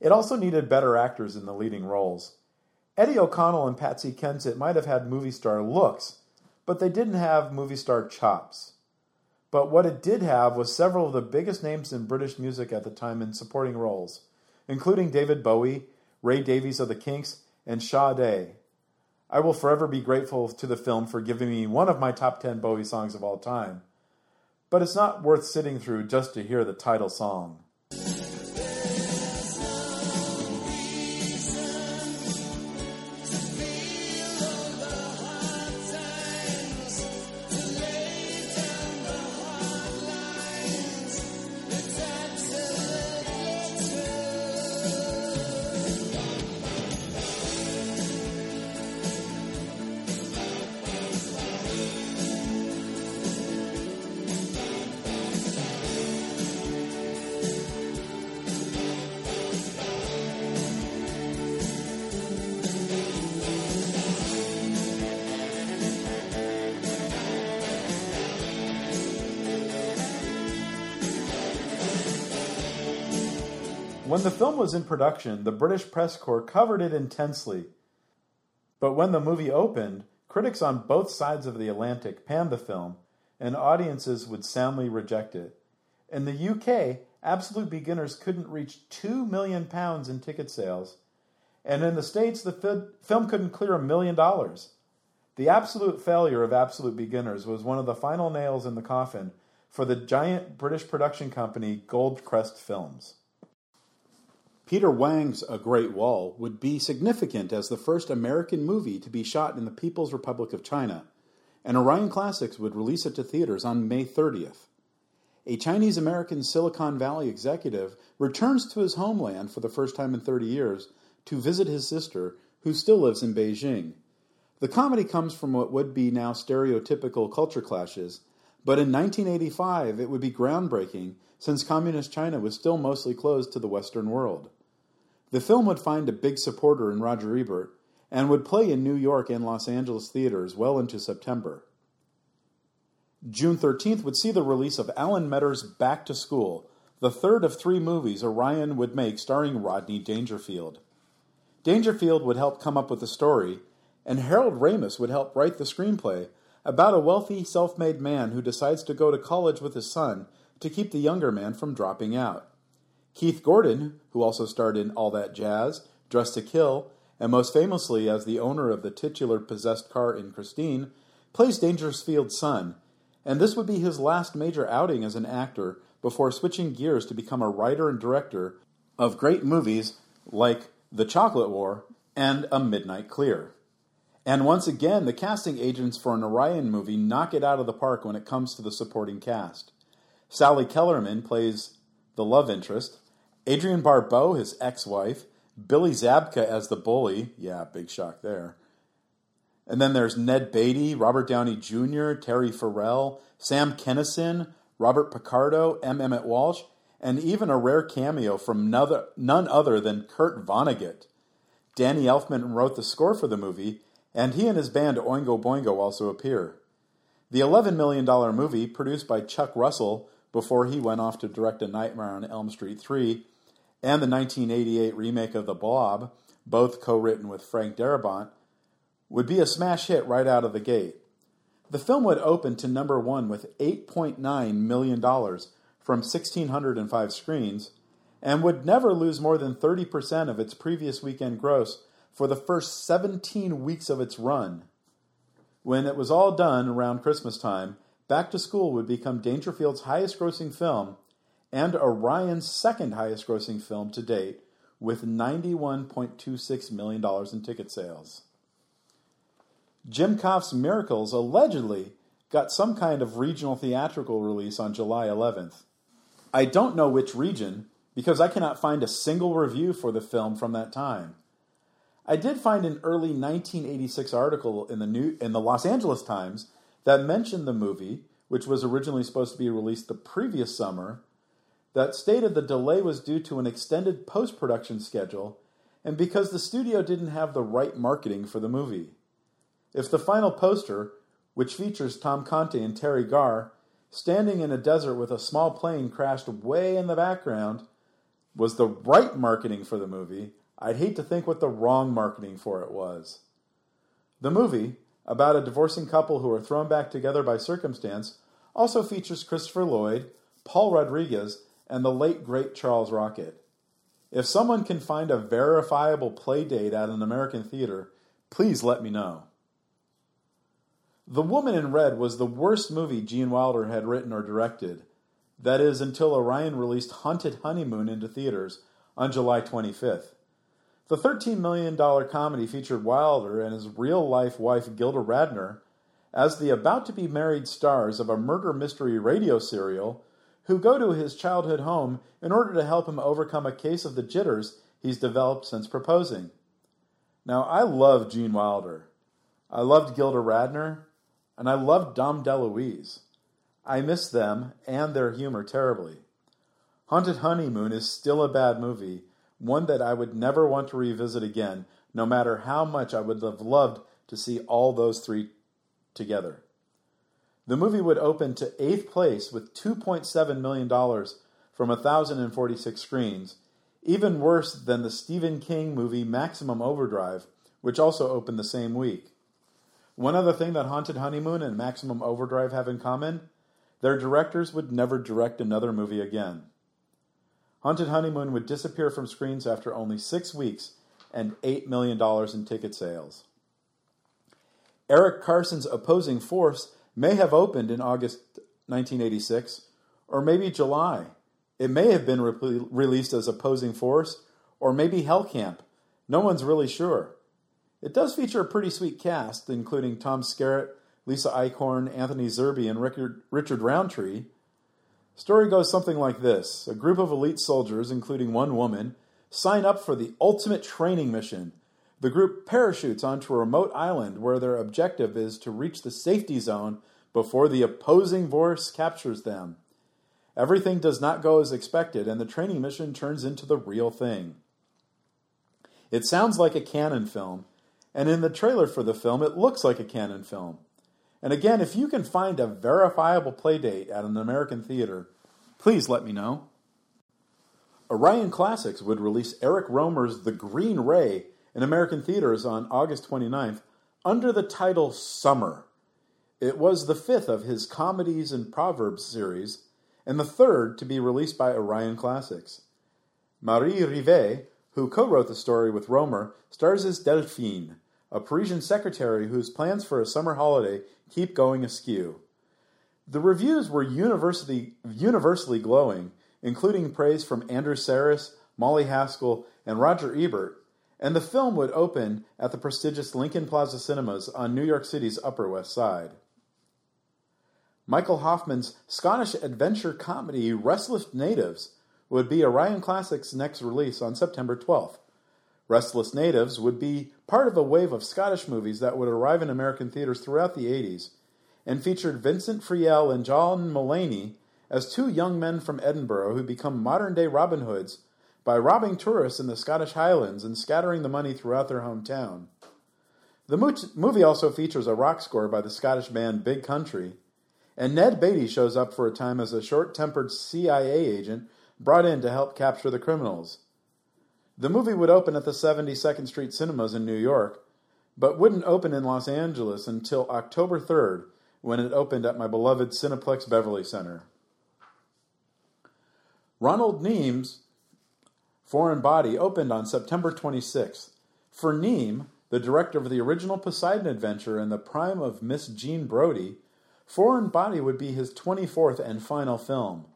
Speaker 1: It also needed better actors in the leading roles. Eddie O'Connell and Patsy Kensit might have had movie star looks, but they didn't have movie star chops. But what it did have was several of the biggest names in British music at the time in supporting roles, including David Bowie, Ray Davies of the Kinks, and Sade. I will forever be grateful to the film for giving me one of my top 10 Bowie songs of all time. But it's not worth sitting through just to hear the title song. When the film was in production, the British press corps covered it intensely. But when the movie opened, critics on both sides of the Atlantic panned the film, and audiences would soundly reject it. In the UK, Absolute Beginners couldn't reach 2 million pounds in ticket sales, and in the States, the fi- film couldn't clear a million dollars. The absolute failure of Absolute Beginners was one of the final nails in the coffin for the giant British production company Goldcrest Films. Peter Wang's A Great Wall would be significant as the first American movie to be shot in the People's Republic of China, and Orion Classics would release it to theaters on May 30th. A Chinese American Silicon Valley executive returns to his homeland for the first time in 30 years to visit his sister, who still lives in Beijing. The comedy comes from what would be now stereotypical culture clashes, but in 1985 it would be groundbreaking since Communist China was still mostly closed to the Western world. The film would find a big supporter in Roger Ebert and would play in New York and Los Angeles theaters well into September. June 13th would see the release of Alan Metter's Back to School, the third of three movies Orion would make starring Rodney Dangerfield. Dangerfield would help come up with the story, and Harold Ramis would help write the screenplay about a wealthy, self made man who decides to go to college with his son to keep the younger man from dropping out. Keith Gordon, who also starred in All That Jazz, Dressed to Kill, and most famously as the owner of the titular possessed car in Christine, plays Dangerfield's son, and this would be his last major outing as an actor before switching gears to become a writer and director of great movies like The Chocolate War and A Midnight Clear. And once again, the casting agents for an Orion movie knock it out of the park when it comes to the supporting cast. Sally Kellerman plays the love interest, Adrienne Barbeau, his ex wife, Billy Zabka as the bully. Yeah, big shock there. And then there's Ned Beatty, Robert Downey Jr., Terry Farrell, Sam Kinison, Robert Picardo, M. Emmett Walsh, and even a rare cameo from none other than Kurt Vonnegut. Danny Elfman wrote the score for the movie, and he and his band Oingo Boingo also appear. The $11 million movie, produced by Chuck Russell before he went off to direct A Nightmare on Elm Street 3, and the 1988 remake of The Blob, both co written with Frank Darabont, would be a smash hit right out of the gate. The film would open to number one with $8.9 million from 1,605 screens and would never lose more than 30% of its previous weekend gross for the first 17 weeks of its run. When it was all done around Christmas time, Back to School would become Dangerfield's highest grossing film and Orion's second highest grossing film to date, with $91.26 million in ticket sales. Jim Kouf's Miracles allegedly got some kind of regional theatrical release on July 11th. I don't know which region because I cannot find a single review for the film from that time. I did find an early 1986 article in the New in the Los Angeles Times that mentioned the movie, which was originally supposed to be released the previous summer, that stated the delay was due to an extended post-production schedule and because the studio didn't have the right marketing for the movie. If the final poster, which features Tom Conti and Teri Garr standing in a desert with a small plane crashed way in the background, was the right marketing for the movie, I'd hate to think what the wrong marketing for it was. The movie, about a divorcing couple who are thrown back together by circumstance, also features Christopher Lloyd, Paul Rodriguez, and the late great Charles Rocket. If someone can find a verifiable play date at an American theater, please let me know. The Woman in Red was the worst movie Gene Wilder had written or directed. That is, until Orion released Haunted Honeymoon into theaters on July 25th. The $13 million comedy featured Wilder and his real life wife Gilda Radner as the about to be married stars of a murder mystery radio serial who go to his childhood home in order to help him overcome a case of the jitters he's developed since proposing. Now, I love Gene Wilder. I loved Gilda Radner, and I loved Dom DeLuise. I miss them and their humor terribly. Haunted Honeymoon is still a bad movie, one that I would never want to revisit again, no matter how much I would have loved to see all those three together. The movie would open to eighth place with $2.7 million from 1,046 screens, even worse than the Stephen King movie Maximum Overdrive, which also opened the same week. One other thing that Haunted Honeymoon and Maximum Overdrive have in common their directors would never direct another movie again. Haunted Honeymoon would disappear from screens after only six weeks and $8 million in ticket sales. Eric Karson's Opposing Force may have opened in August 1986, or maybe July. It may have been re- released as Opposing Force, or maybe Hell Camp. No one's really sure. It does feature a pretty sweet cast, including Tom Skerritt, Lisa Eichhorn, Anthony Zerbe, and Richard, Richard Roundtree. Story goes something like this A group of elite soldiers, including one woman, sign up for the ultimate training mission. The group parachutes onto a remote island where their objective is to reach the safety zone before the opposing force captures them. Everything does not go as expected, and the training mission turns into the real thing. It sounds like a Cannon film, and in the trailer for the film, it looks like a Cannon film. And again, if you can find a verifiable playdate at an American theater, please let me know. Orion Classics would release Eric Rohmer's The Green Ray in American theaters on August 29th under the title Summer. It was the fifth of his Comedies and Proverbs series, and the third to be released by Orion Classics. Marie Rivière, who co wrote the story with Rohmer, stars as Delphine, a Parisian secretary whose plans for a summer holiday keep going askew. The reviews were universally, universally glowing, including praise from Andrew Sarris, Molly Haskell, and Roger Ebert, and the film would open at the prestigious Lincoln Plaza Cinemas on New York City's Upper West Side. Michael Hoffman's Scottish adventure comedy Restless Natives would be Orion Classics' next release on September 12th. Restless Natives would be part of a wave of Scottish movies that would arrive in American theaters throughout the 80s and featured Vincent Friel and Joe Mullaney as two young men from Edinburgh who become modern day Robin Hoods by robbing tourists in the Scottish Highlands and scattering the money throughout their hometown. The movie also features a rock score by the Scottish band Big Country, and Ned Beatty shows up for a time as a short tempered CIA agent brought in to help capture the criminals. The movie would open at the 72nd Street Cinemas in New York, but wouldn't open in Los Angeles until October 3rd when it opened at my beloved Cineplex Beverly Center. Ronald Neame's Foreign Body opened on September 26th. For Neame, the director of the original Poseidon Adventure and the prime of Miss Jean Brodie, Foreign Body would be his 24th and final film.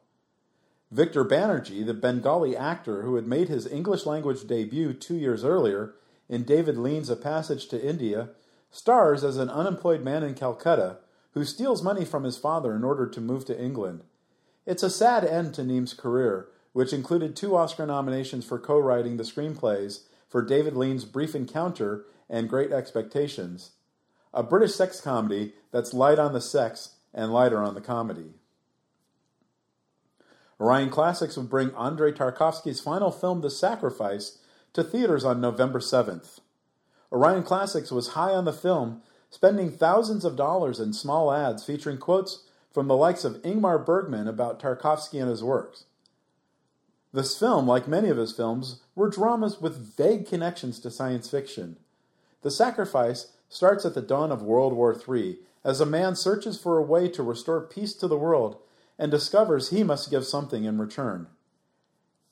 Speaker 1: Victor Banerjee, the Bengali actor who had made his English language debut two years earlier in David Lean's A Passage to India, stars as an unemployed man in Calcutta who steals money from his father in order to move to England. It's a sad end to Neame's career, which included two Oscar nominations for co writing the screenplays for David Lean's Brief Encounter and Great Expectations, a British sex comedy that's light on the sex and lighter on the comedy. Orion Classics would bring Andrei Tarkovsky's final film, The Sacrifice, to theaters on November 7th. Orion Classics was high on the film, spending thousands of dollars in small ads featuring quotes from the likes of Ingmar Bergman about Tarkovsky and his works. This film, like many of his films, were dramas with vague connections to science fiction. The Sacrifice starts at the dawn of World War III as a man searches for a way to restore peace to the world and discovers he must give something in return.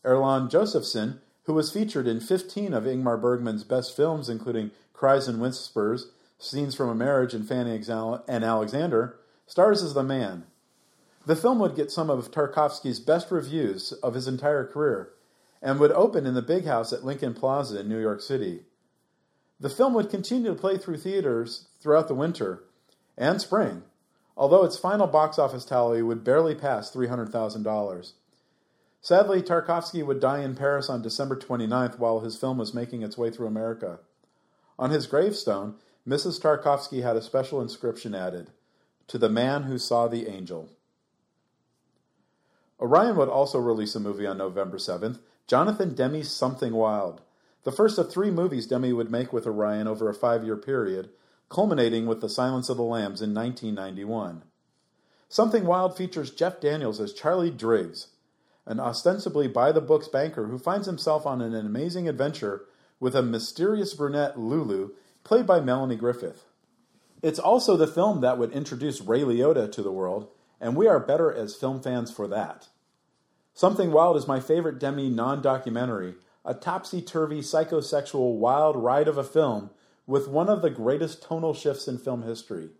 Speaker 1: Erland Josephson, who was featured in 15 of Ingmar Bergman's best films, including Cries and Whispers, Scenes from a Marriage, and Fanny and Alexander, stars as the man. The film would get some of Tarkovsky's best reviews of his entire career and would open in the big house at Lincoln Plaza in New York City. The film would continue to play through theaters throughout the winter and spring, although its final box office tally would barely pass $300,000. Sadly, Tarkovsky would die in Paris on December 29th while his film was making its way through America. On his gravestone, Mrs. Tarkovsky had a special inscription added To the man who saw the angel. Orion would also release a movie on November 7th, Jonathan Demme's Something Wild, the first of three movies Demme would make with Orion over a five year period, culminating with The Silence of the Lambs in 1991. Something Wild features Jeff Daniels as Charlie Driggs, an ostensibly by the books banker who finds himself on an amazing adventure with a mysterious brunette Lulu, played by Melanie Griffith. It's also the film that would introduce Ray Liotta to the world, and we are better as film fans for that. Something Wild is my favorite Demme non documentary, a topsy turvy psychosexual wild ride of a film with one of the greatest tonal shifts in film history.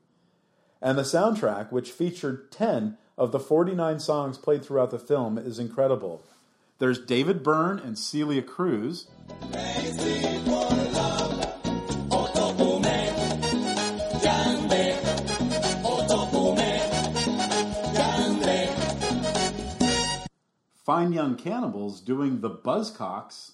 Speaker 1: And the soundtrack, which featured 10 of the 49 songs played throughout the film, is incredible. There's David Byrne and Celia Cruz. Fine Young Cannibals doing the Buzzcocks.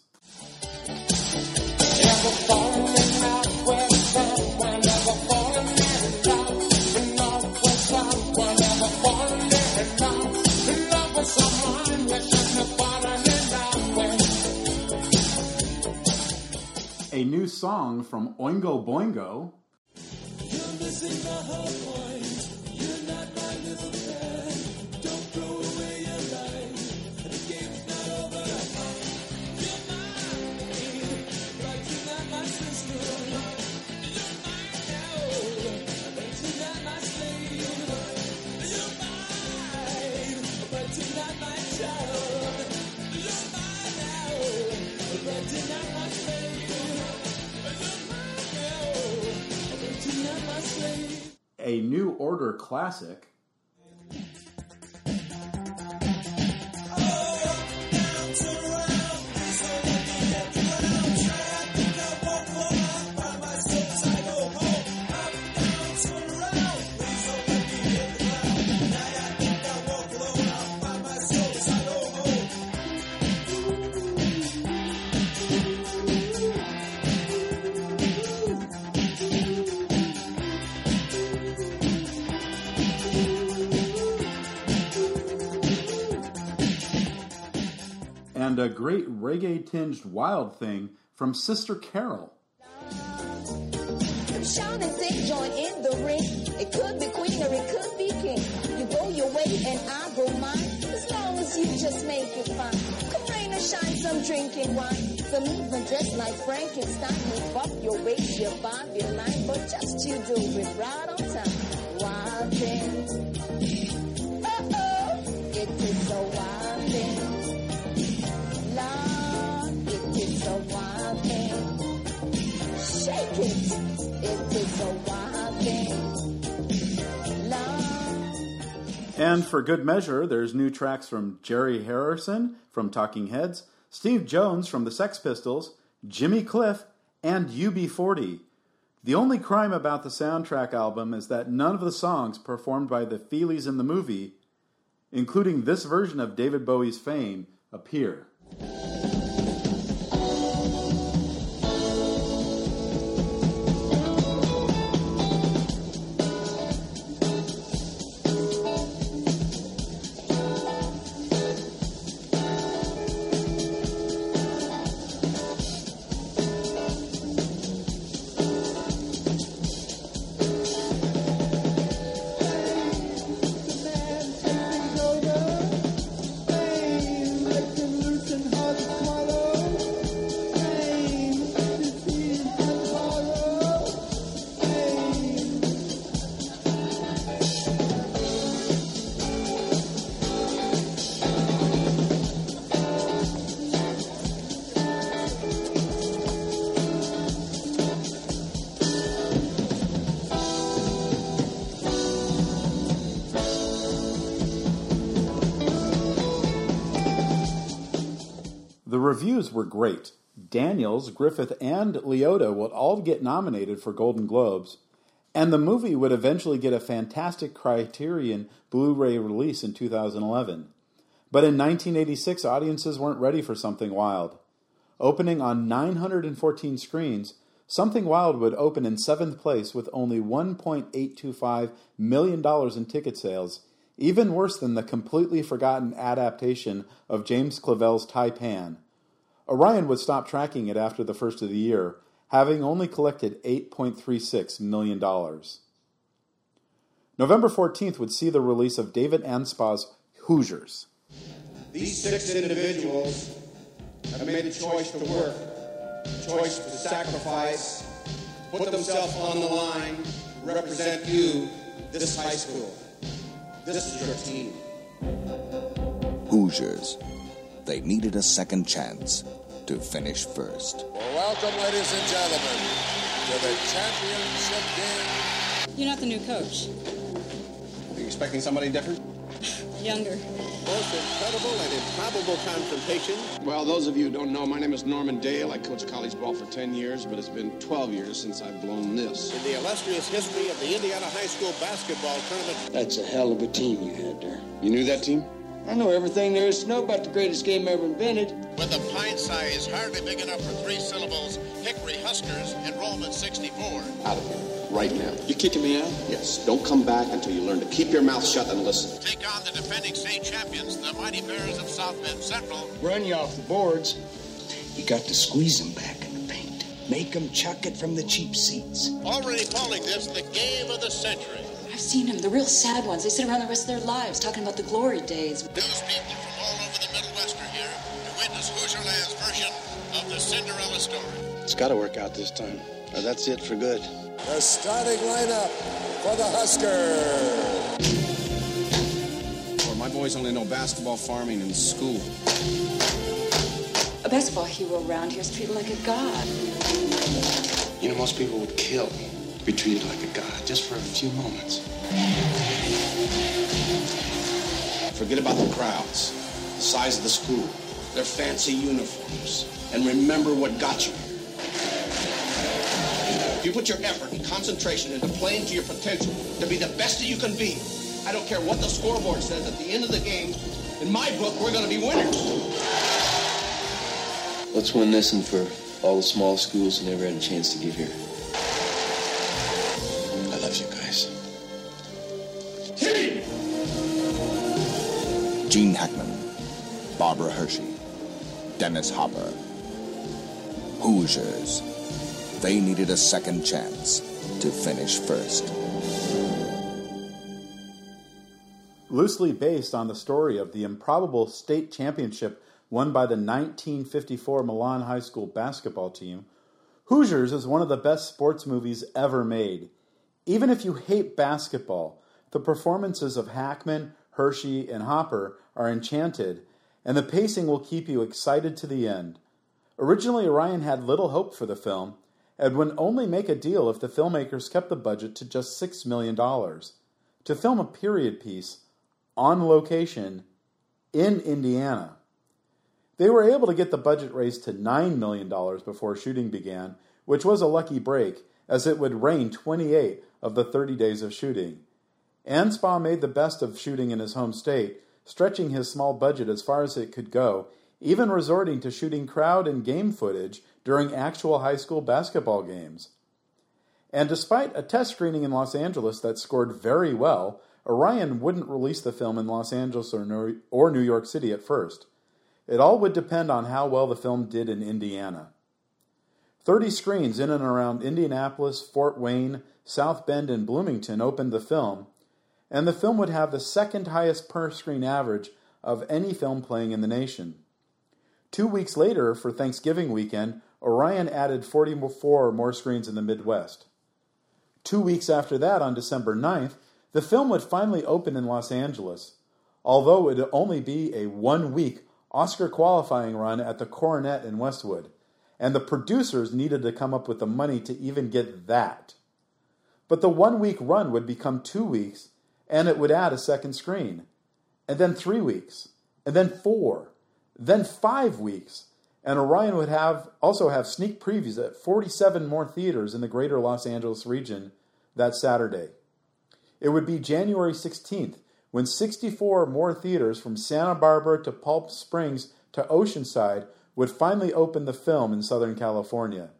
Speaker 1: A new song from Oingo Boingo. A New Order classic. And a great reggae tinged wild thing from Sister Carol.
Speaker 11: And in the ring. It could be queen or it could be king. You go your way and I go mine. As long as you just make it fine. Come rain or shine some drinking wine. Some even like Frankenstein. Move up your waist, your body line. But just you do it right on time.
Speaker 1: And for good measure, there's new tracks from Jerry Harrison from Talking Heads, Steve Jones from the Sex Pistols, Jimmy Cliff, and UB40. The only crime about the soundtrack album is that none of the songs performed by the Feelies in the movie, including this version of David Bowie's Fame, appear. Were great. Daniels, Griffith, and Liotta would all get nominated for Golden Globes, and the movie would eventually get a fantastic Criterion Blu ray release in 2011. But in 1986, audiences weren't ready for Something Wild. Opening on 914 screens, Something Wild would open in seventh place with only $1.825 million in ticket sales, even worse than the completely forgotten adaptation of James Clavell's Tai-Pan. Orion would stop tracking it after the first of the year, having only collected $8.36 million. November 14th would see the release of David Anspaugh's Hoosiers.
Speaker 2: These six individuals have made a choice to work, a choice to sacrifice, put themselves on the line, represent you, this high school. This is your team.
Speaker 12: Hoosiers. They needed a second chance to finish first.
Speaker 13: Well, welcome, ladies and gentlemen, to the championship game.
Speaker 14: You're not the new coach.
Speaker 2: Are you expecting somebody different?
Speaker 14: Younger.
Speaker 15: Most incredible and improbable confrontation.
Speaker 16: Well, those of you who don't know, my name is Norman Dale. I coached college ball for 10 years, but it's been 12 years since I've blown this.
Speaker 15: In the illustrious history of the Indiana High School basketball tournament.
Speaker 6: That's a hell of a team you had there.
Speaker 16: You knew that team?
Speaker 6: I know everything there is to know about the greatest game ever invented.
Speaker 15: With a pint size hardly big enough for three syllables, Hickory Huskers, enrollment 64.
Speaker 16: Out of here. Right now. You kicking me out? Yes. Don't come back until you learn to keep your mouth shut and listen.
Speaker 15: Take on the defending state champions, the Mighty Bears of South Bend Central.
Speaker 6: Run you off the boards.
Speaker 5: You got to squeeze them back in the paint. Make them chuck it from the cheap seats.
Speaker 15: Already calling this the game of the century.
Speaker 14: I've seen them, the real sad ones. They sit around the rest of their lives talking about the glory days.
Speaker 15: News people from all over the Midwest are here to witness Hoosierland's version of the Cinderella story.
Speaker 16: It's got to work out this time. Now, that's it for good.
Speaker 13: The starting lineup for the Huskers.
Speaker 16: Well, my boys only know basketball, farming, and school.
Speaker 14: A basketball hero around here is treated like a god.
Speaker 16: You know, most people would kill to be treated like a god just for a few moments. Forget about the crowds, the size of the school, their fancy uniforms, and remember what got you here. If you put your effort and concentration into playing to your potential, to be the best that you can be, I don't care what the scoreboard says at the end of the game, in my book, we're going to be winners.
Speaker 17: Let's win this and for all the small schools who never had a chance to get here.
Speaker 12: Gene Hackman, Barbara Hershey, Dennis Hopper. Hoosiers. They needed a second chance to finish first.
Speaker 1: Loosely based on the story of the improbable state championship won by the 1954 Milan High School basketball team, Hoosiers is one of the best sports movies ever made. Even if you hate basketball, the performances of Hackman, Hershey, and Hopper are enchanted, and the pacing will keep you excited to the end. Originally, Orion had little hope for the film and would only make a deal if the filmmakers kept the budget to just $6 million to film a period piece on location in Indiana. They were able to get the budget raised to $9 million before shooting began, which was a lucky break, as it would rain 28 of the 30 days of shooting. Anspaugh made the best of shooting in his home state, stretching his small budget as far as it could go, even resorting to shooting crowd and game footage during actual high school basketball games. And despite a test screening in Los Angeles that scored very well, Orion wouldn't release the film in Los Angeles or New York City at first. It all would depend on how well the film did in Indiana. 30 screens in and around Indianapolis, Fort Wayne, South Bend, and Bloomington opened the film, and the film would have the second highest per screen average of any film playing in the nation. Two weeks later, for Thanksgiving weekend, Orion added 44 more screens in the Midwest. Two weeks after that, on December 9th, the film would finally open in Los Angeles, although it would only be a one week Oscar qualifying run at the Coronet in Westwood, and the producers needed to come up with the money to even get that. But the one week run would become two weeks, and it would add a second screen, and then three weeks, and then four, then five weeks, and Orion would have also have sneak previews at 47 more theaters in the greater Los Angeles region that Saturday. It would be January 16th when 64 more theaters from Santa Barbara to Palm Springs to Oceanside would finally open the film in Southern California.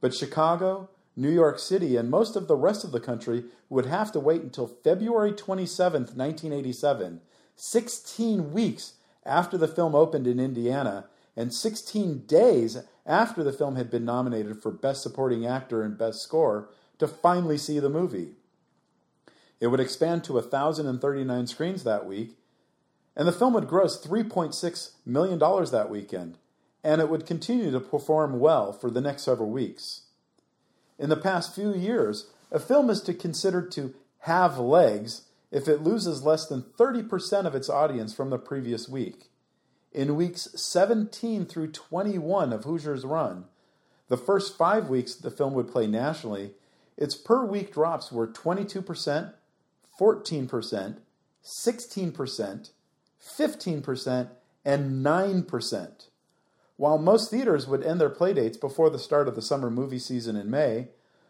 Speaker 1: But Chicago, New York City, and most of the rest of the country would have to wait until February 27, 1987, 16 weeks after the film opened in Indiana, and 16 days after the film had been nominated for Best Supporting Actor and Best Score, to finally see the movie. It would expand to 1,039 screens that week, And the film would gross $3.6 million that weekend, and it would continue to perform well for the next several weeks. In the past few years, a film is to considered to have legs if it loses less than 30% of its audience from the previous week. In weeks 17 through 21 of Hoosiers Run, the first five weeks the film would play nationally, its per week drops were 22%, 14%, 16%, 15%, and 9%. While most theaters would end their playdates before the start of the summer movie season in May,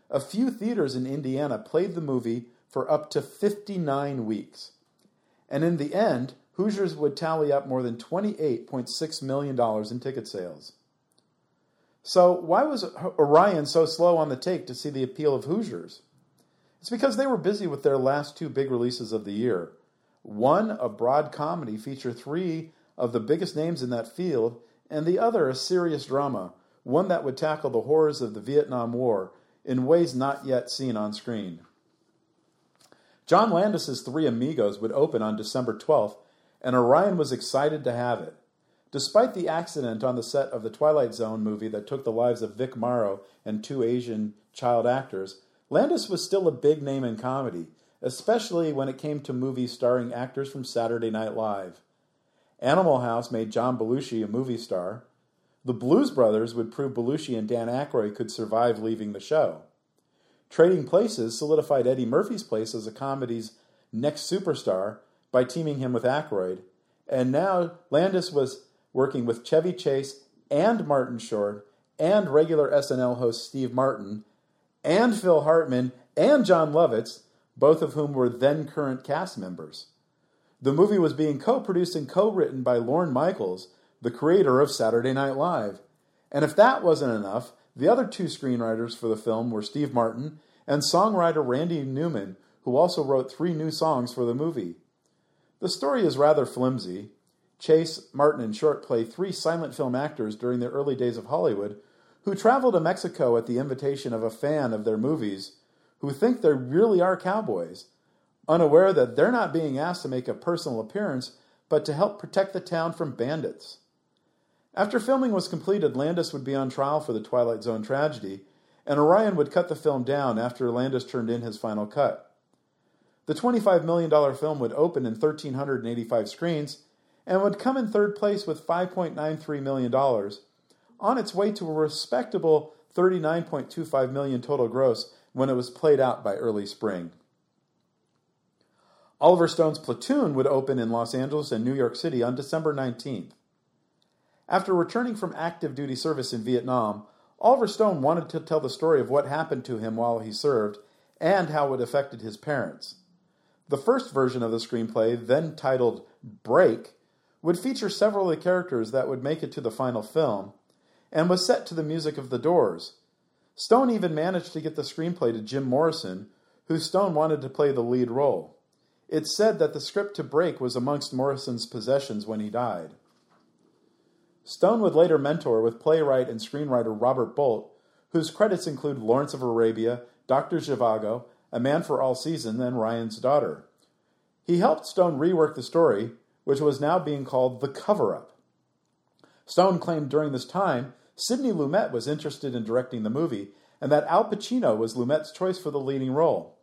Speaker 1: a few theaters in Indiana played the movie for up to 59 weeks. And in the end, Hoosiers would tally up more than $28.6 million in ticket sales. So, why was Orion so slow on the take to see the appeal of Hoosiers? It's because they were busy with their last two big releases of the year. One, a broad comedy, feature three of the biggest names in that field, and the other, a serious drama, one that would tackle the horrors of the Vietnam War in ways not yet seen on screen. John Landis's Three Amigos would open on December 12th, and Orion was excited to have it. Despite the accident on the set of the Twilight Zone movie that took the lives of Vic Morrow and two Asian child actors, Landis was still a big name in comedy, especially when it came to movies starring actors from Saturday Night Live. Animal House made John Belushi a movie star. The Blues Brothers would prove Belushi and Dan Aykroyd could survive leaving the show. Trading Places solidified Eddie Murphy's place as a comedy's next superstar by teaming him with Aykroyd, and now Landis was working with Chevy Chase and Martin Short and regular SNL host Steve Martin and Phil Hartman and Jon Lovitz, both of whom were then current cast members. The movie was being co produced and co written by Lorne Michaels, the creator of Saturday Night Live. And if that wasn't enough, the other two screenwriters for the film were Steve Martin and songwriter Randy Newman, who also wrote three new songs for the movie. The story is rather flimsy. Chase, Martin, and Short play three silent film actors during the early days of Hollywood who travel to Mexico at the invitation of a fan of their movies who think they really are cowboys, unaware that they're not being asked to make a personal appearance but to help protect the town from bandits. After filming was completed, Landis would be on trial for the Twilight Zone tragedy, and Orion would cut the film down after Landis turned in his final cut. The $25 million film would open in 1,385 screens and would come in third place with $5.93 million, on its way to a respectable 39.25 million total gross when it was played out by early spring. Oliver Stone's Platoon would open in Los Angeles and New York City on December 19th. After returning from active duty service in Vietnam, Oliver Stone wanted to tell the story of what happened to him while he served and how it affected his parents. The first version of the screenplay, then titled Break, would feature several of the characters that would make it to the final film, and was set to the music of The Doors. Stone even managed to get the screenplay to Jim Morrison, who Stone wanted to play the lead role. It's said that the script to Break was amongst Morrison's possessions when he died. Stone would later mentor with playwright and screenwriter Robert Bolt, whose credits include Lawrence of Arabia, Dr. Zhivago, A Man for All Seasons, and Ryan's Daughter. He helped Stone rework the story, which was now being called The Cover Up. Stone claimed during this time Sidney Lumet was interested in directing the movie and that Al Pacino was Lumet's choice for the leading role.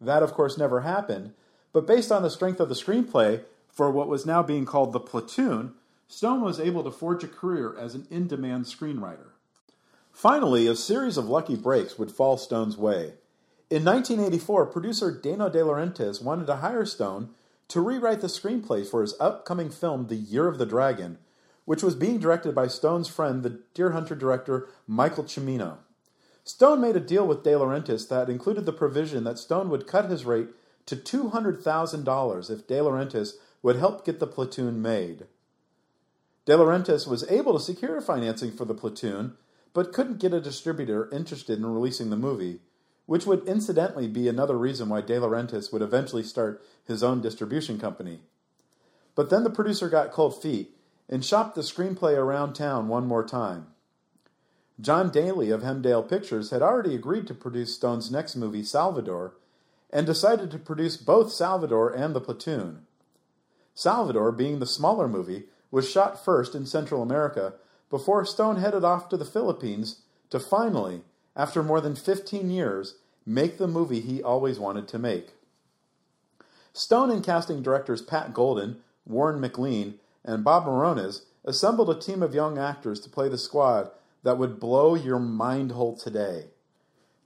Speaker 1: That, of course, never happened, but based on the strength of the screenplay for what was now being called The Platoon, Stone was able to forge a career as an in demand screenwriter. Finally, a series of lucky breaks would fall Stone's way. In 1984, producer Dino De Laurentiis wanted to hire Stone to rewrite the screenplay for his upcoming film, The Year of the Dragon, which was being directed by Stone's friend, the Deer Hunter director Michael Cimino. Stone made a deal with De Laurentiis that included the provision that Stone would cut his rate to $200,000 if De Laurentiis would help get the platoon made. De Laurentiis was able to secure financing for the platoon, but couldn't get a distributor interested in releasing the movie, which would incidentally be another reason why De Laurentiis would eventually start his own distribution company. But then the producer got cold feet and shopped the screenplay around town one more time. John Daly of Hemdale Pictures had already agreed to produce Stone's next movie, Salvador, and decided to produce both Salvador and The Platoon. Salvador, being the smaller movie, was shot first in Central America before Stone headed off to the Philippines to finally, after more than 15 years, make the movie he always wanted to make. Stone and casting directors Pat Golden, Warren McLean, and Bob Morones assembled a team of young actors to play the squad that would blow your mind hole today.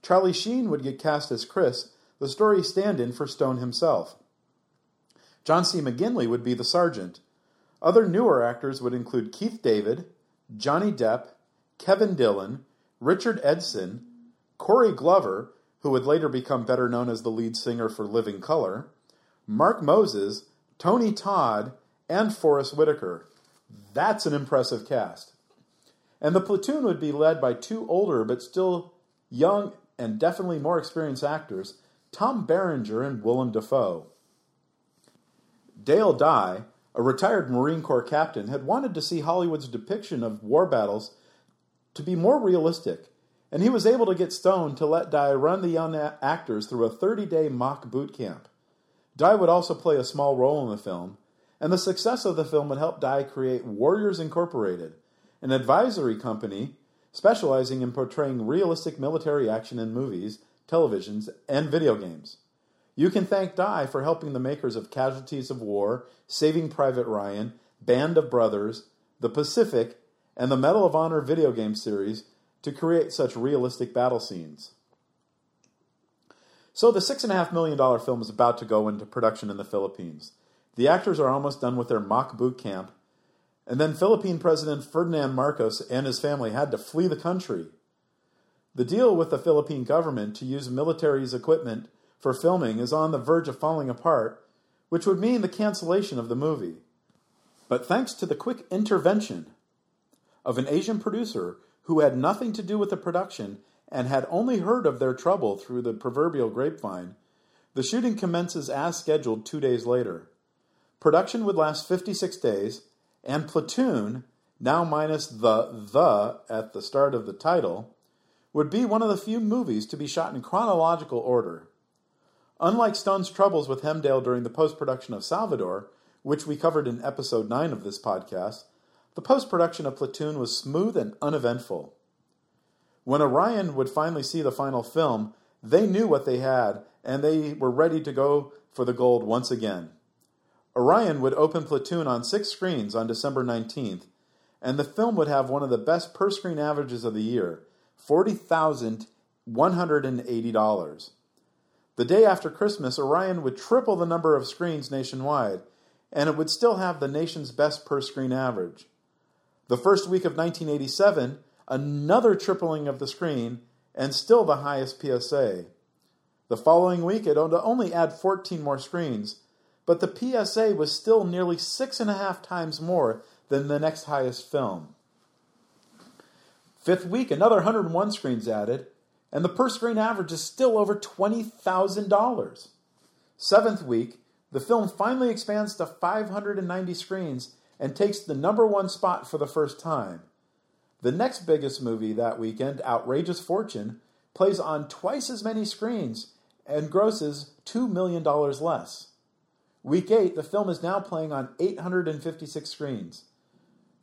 Speaker 1: Charlie Sheen would get cast as Chris, the story stand in for Stone himself. John C. McGinley would be the sergeant. Other newer actors would include Keith David, Johnny Depp, Kevin Dillon, Richard Edson, Corey Glover, who would later become better known as the lead singer for Living Colour, Mark Moses, Tony Todd, and Forest Whitaker. That's an impressive cast. And the platoon would be led by two older but still young and definitely more experienced actors, Tom Berenger and Willem Dafoe. Dale Dye, a retired Marine Corps captain, had wanted to see Hollywood's depiction of war battles to be more realistic, and he was able to get Stone to let Dye run the young actors through a 30 day mock boot camp. Dye would also play a small role in the film, and the success of the film would help Dye create Warriors Incorporated, an advisory company specializing in portraying realistic military action in movies, televisions, and video games. You can thank Dye for helping the makers of Casualties of War, Saving Private Ryan, Band of Brothers, The Pacific, and the Medal of Honor video game series to create such realistic battle scenes. So, the $6.5 million film is about to go into production in the Philippines. The actors are almost done with their mock boot camp, and then Philippine President Ferdinand Marcos and his family had to flee the country. The deal with the Philippine government to use military's equipment for filming is on the verge of falling apart, which would mean the cancellation of the movie. But thanks to the quick intervention of an Asian producer who had nothing to do with the production and had only heard of their trouble through the proverbial grapevine, the shooting commences as scheduled two days later. Production would last 56 days, and Platoon, now minus the the at the start of the title, would be one of the few movies to be shot in chronological order. Unlike Stone's troubles with Hemdale during the post production of Salvador, which we covered in episode 9 of this podcast, the post production of Platoon was smooth and uneventful. When Orion would finally see the final film, they knew what they had and they were ready to go for the gold once again. Orion would open Platoon on six screens on December 19th, and the film would have one of the best per screen averages of the year $40,180. The day after Christmas, Orion would triple the number of screens nationwide, and it would still have the nation's best per screen average. The first week of 1987, another tripling of the screen, and still the highest PSA. The following week, it only add 14 more screens, but the PSA was still nearly six and a half times more than the next highest film. Fifth week, another 101 screens added, and the per screen average is still over $20,000. Seventh week, the film finally expands to 590 screens and takes the number one spot for the first time. The next biggest movie that weekend, Outrageous Fortune, plays on twice as many screens and grosses $2 million less. Week 8, the film is now playing on 856 screens.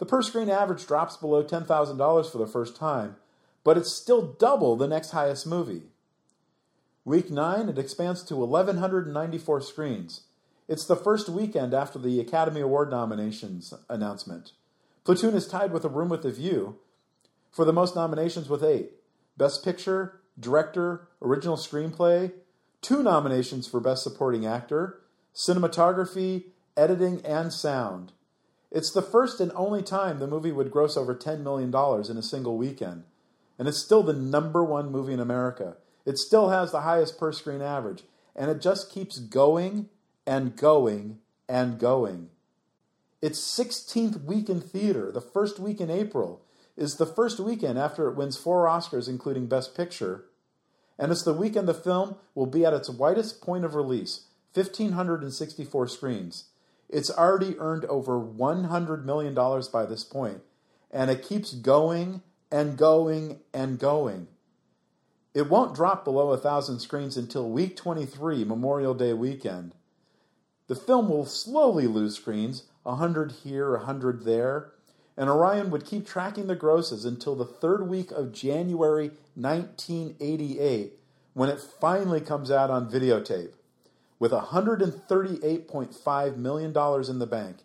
Speaker 1: The per screen average drops below $10,000 for the first time, but it's still double the next highest movie. Week 9, it expands to 1,194 screens. It's the first weekend after the Academy Award nominations announcement. Platoon is tied with A Room with a View for the most nominations with eight Best Picture, Director, Original Screenplay, two nominations for Best Supporting Actor, cinematography, editing, and sound. It's the first and only time the movie would gross over $10 million in a single weekend. And it's still the number one movie in America. It still has the highest per screen average. And it just keeps going and going and going. Its 16th week in theater, the first week in April, is the first weekend after it wins four Oscars, including Best Picture. And it's the weekend the film will be at its widest point of release 1,564 screens. It's already earned over $100 million by this point, and it keeps going and going and going. It won't drop below 1,000 screens until week 23, Memorial Day weekend. the film will slowly lose screens, a hundred here, a hundred there, and Orion would keep tracking the grosses until the third week of January 1988, when it finally comes out on videotape. With $138.5 million in the bank,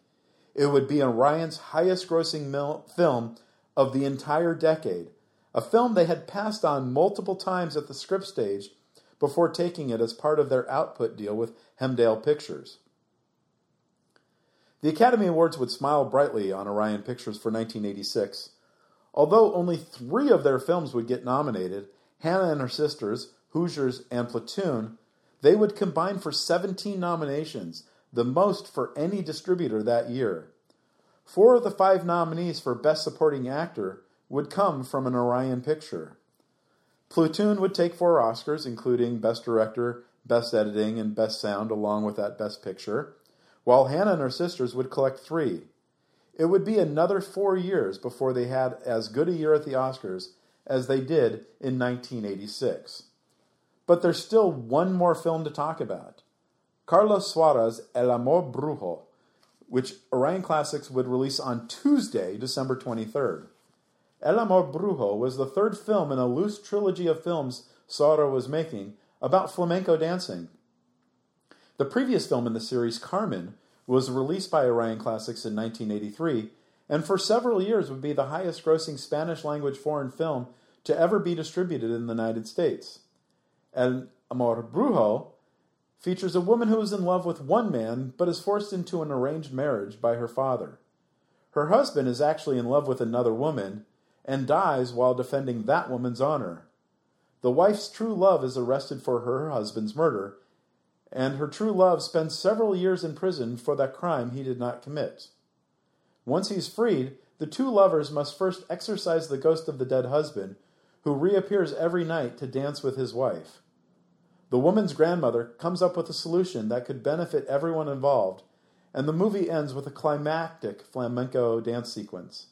Speaker 1: it would be Orion's highest grossing mil- film of the entire decade, a film they had passed on multiple times at the script stage before taking it as part of their output deal with Hemdale Pictures. The Academy Awards would smile brightly on Orion Pictures for 1986. Although only three of their films would get nominated Hannah and Her Sisters, Hoosiers, and Platoon they would combine for 17 nominations, the most for any distributor that year. Four of the five nominees for Best Supporting Actor would come from an Orion picture. Platoon would take four Oscars, including Best Director, Best Editing, and Best Sound, along with that Best Picture, while Hannah and her sisters would collect three. It would be another four years before they had as good a year at the Oscars as they did in 1986. But there's still one more film to talk about Carlos Saura's El Amor Brujo, which Orion Classics would release on Tuesday, December 23rd. El Amor Brujo was the third film in a loose trilogy of films Saura was making about flamenco dancing. The previous film in the series, Carmen, was released by Orion Classics in 1983 and for several years would be the highest grossing Spanish language foreign film to ever be distributed in the United States. El Amor Brujo features a woman who is in love with one man but is forced into an arranged marriage by her father. Her husband is actually in love with another woman and dies while defending that woman's honor. The wife's true love is arrested for her husband's murder, and her true love spends several years in prison for that crime he did not commit. Once he's freed, the two lovers must first exorcise the ghost of the dead husband, who reappears every night to dance with his wife. The woman's grandmother comes up with a solution that could benefit everyone involved, and the movie ends with a climactic flamenco dance sequence.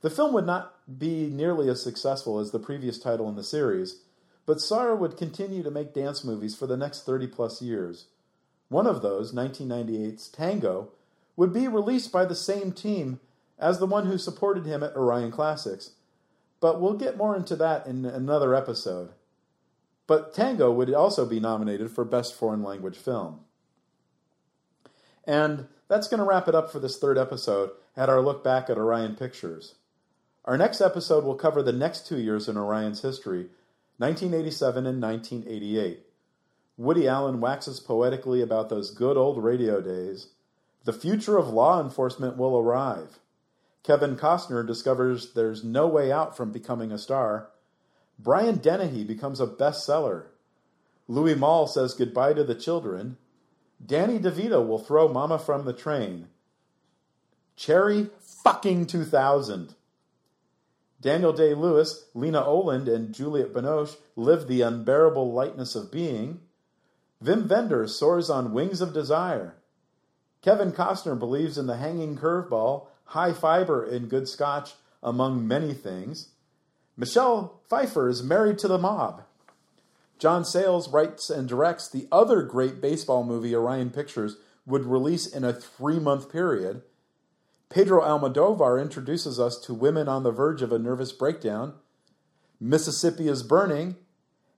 Speaker 1: The film would not be nearly as successful as the previous title in the series, but Saura would continue to make dance movies for the next 30 plus years. One of those, 1998's Tango, would be released by the same team as the one who supported him at Orion Classics, but we'll get more into that in another episode. But Tango would also be nominated for Best Foreign Language Film. And that's going to wrap it up for this third episode at our look back at Orion Pictures. Our next episode will cover the next two years in Orion's history, 1987 and 1988. Woody Allen waxes poetically about those good old radio days. The future of law enforcement will arrive. Kevin Costner discovers there's no way out from becoming a star. Brian Dennehy becomes a bestseller. Louis Malle says goodbye to the children. Danny DeVito will throw Mama from the train. Cherry fucking 2000. Daniel Day Lewis, Lena Olin, and Juliette Binoche live the unbearable lightness of being. Wim Wenders soars on wings of desire. Kevin Costner believes in the hanging curveball, high fiber, and good scotch, among many things. Michelle Pfeiffer is married to the mob. John Sayles writes and directs the other great baseball movie Orion Pictures would release in a three month period. Pedro Almodovar introduces us to women on the verge of a nervous breakdown. Mississippi is burning.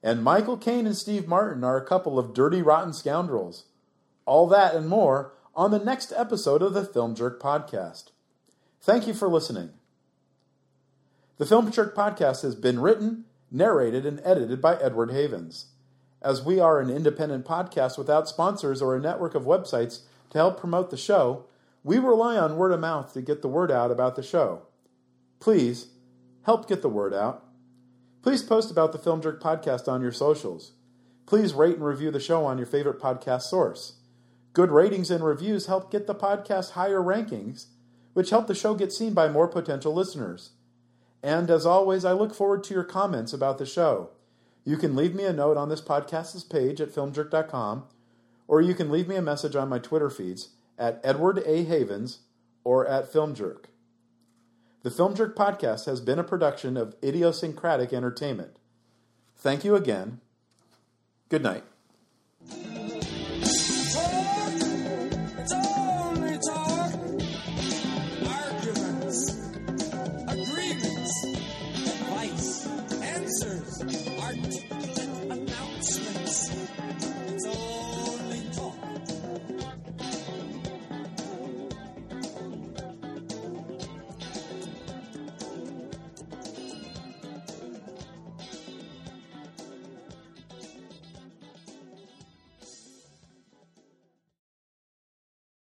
Speaker 1: And Michael Caine and Steve Martin are a couple of dirty, rotten scoundrels. All that and more on the next episode of the Film Jerk podcast. Thank you for listening. The Film Jerk podcast has been written, narrated, and edited by Edward Havens. As we are an independent podcast without sponsors or a network of websites to help promote the show, we rely on word of mouth to get the word out about the show. Please help get the word out. Please post about the Film Jerk podcast on your socials. Please rate and review the show on your favorite podcast source. Good ratings and reviews help get the podcast higher rankings, which help the show get seen by more potential listeners. And as always, I look forward to your comments about the show. You can leave me a note on this podcast's page at filmjerk.com, or you can leave me a message on my Twitter feeds at Edward A. Havens or at Filmjerk. The Filmjerk podcast has been a production of Idiosyncratic Entertainment. Thank you again. Good night.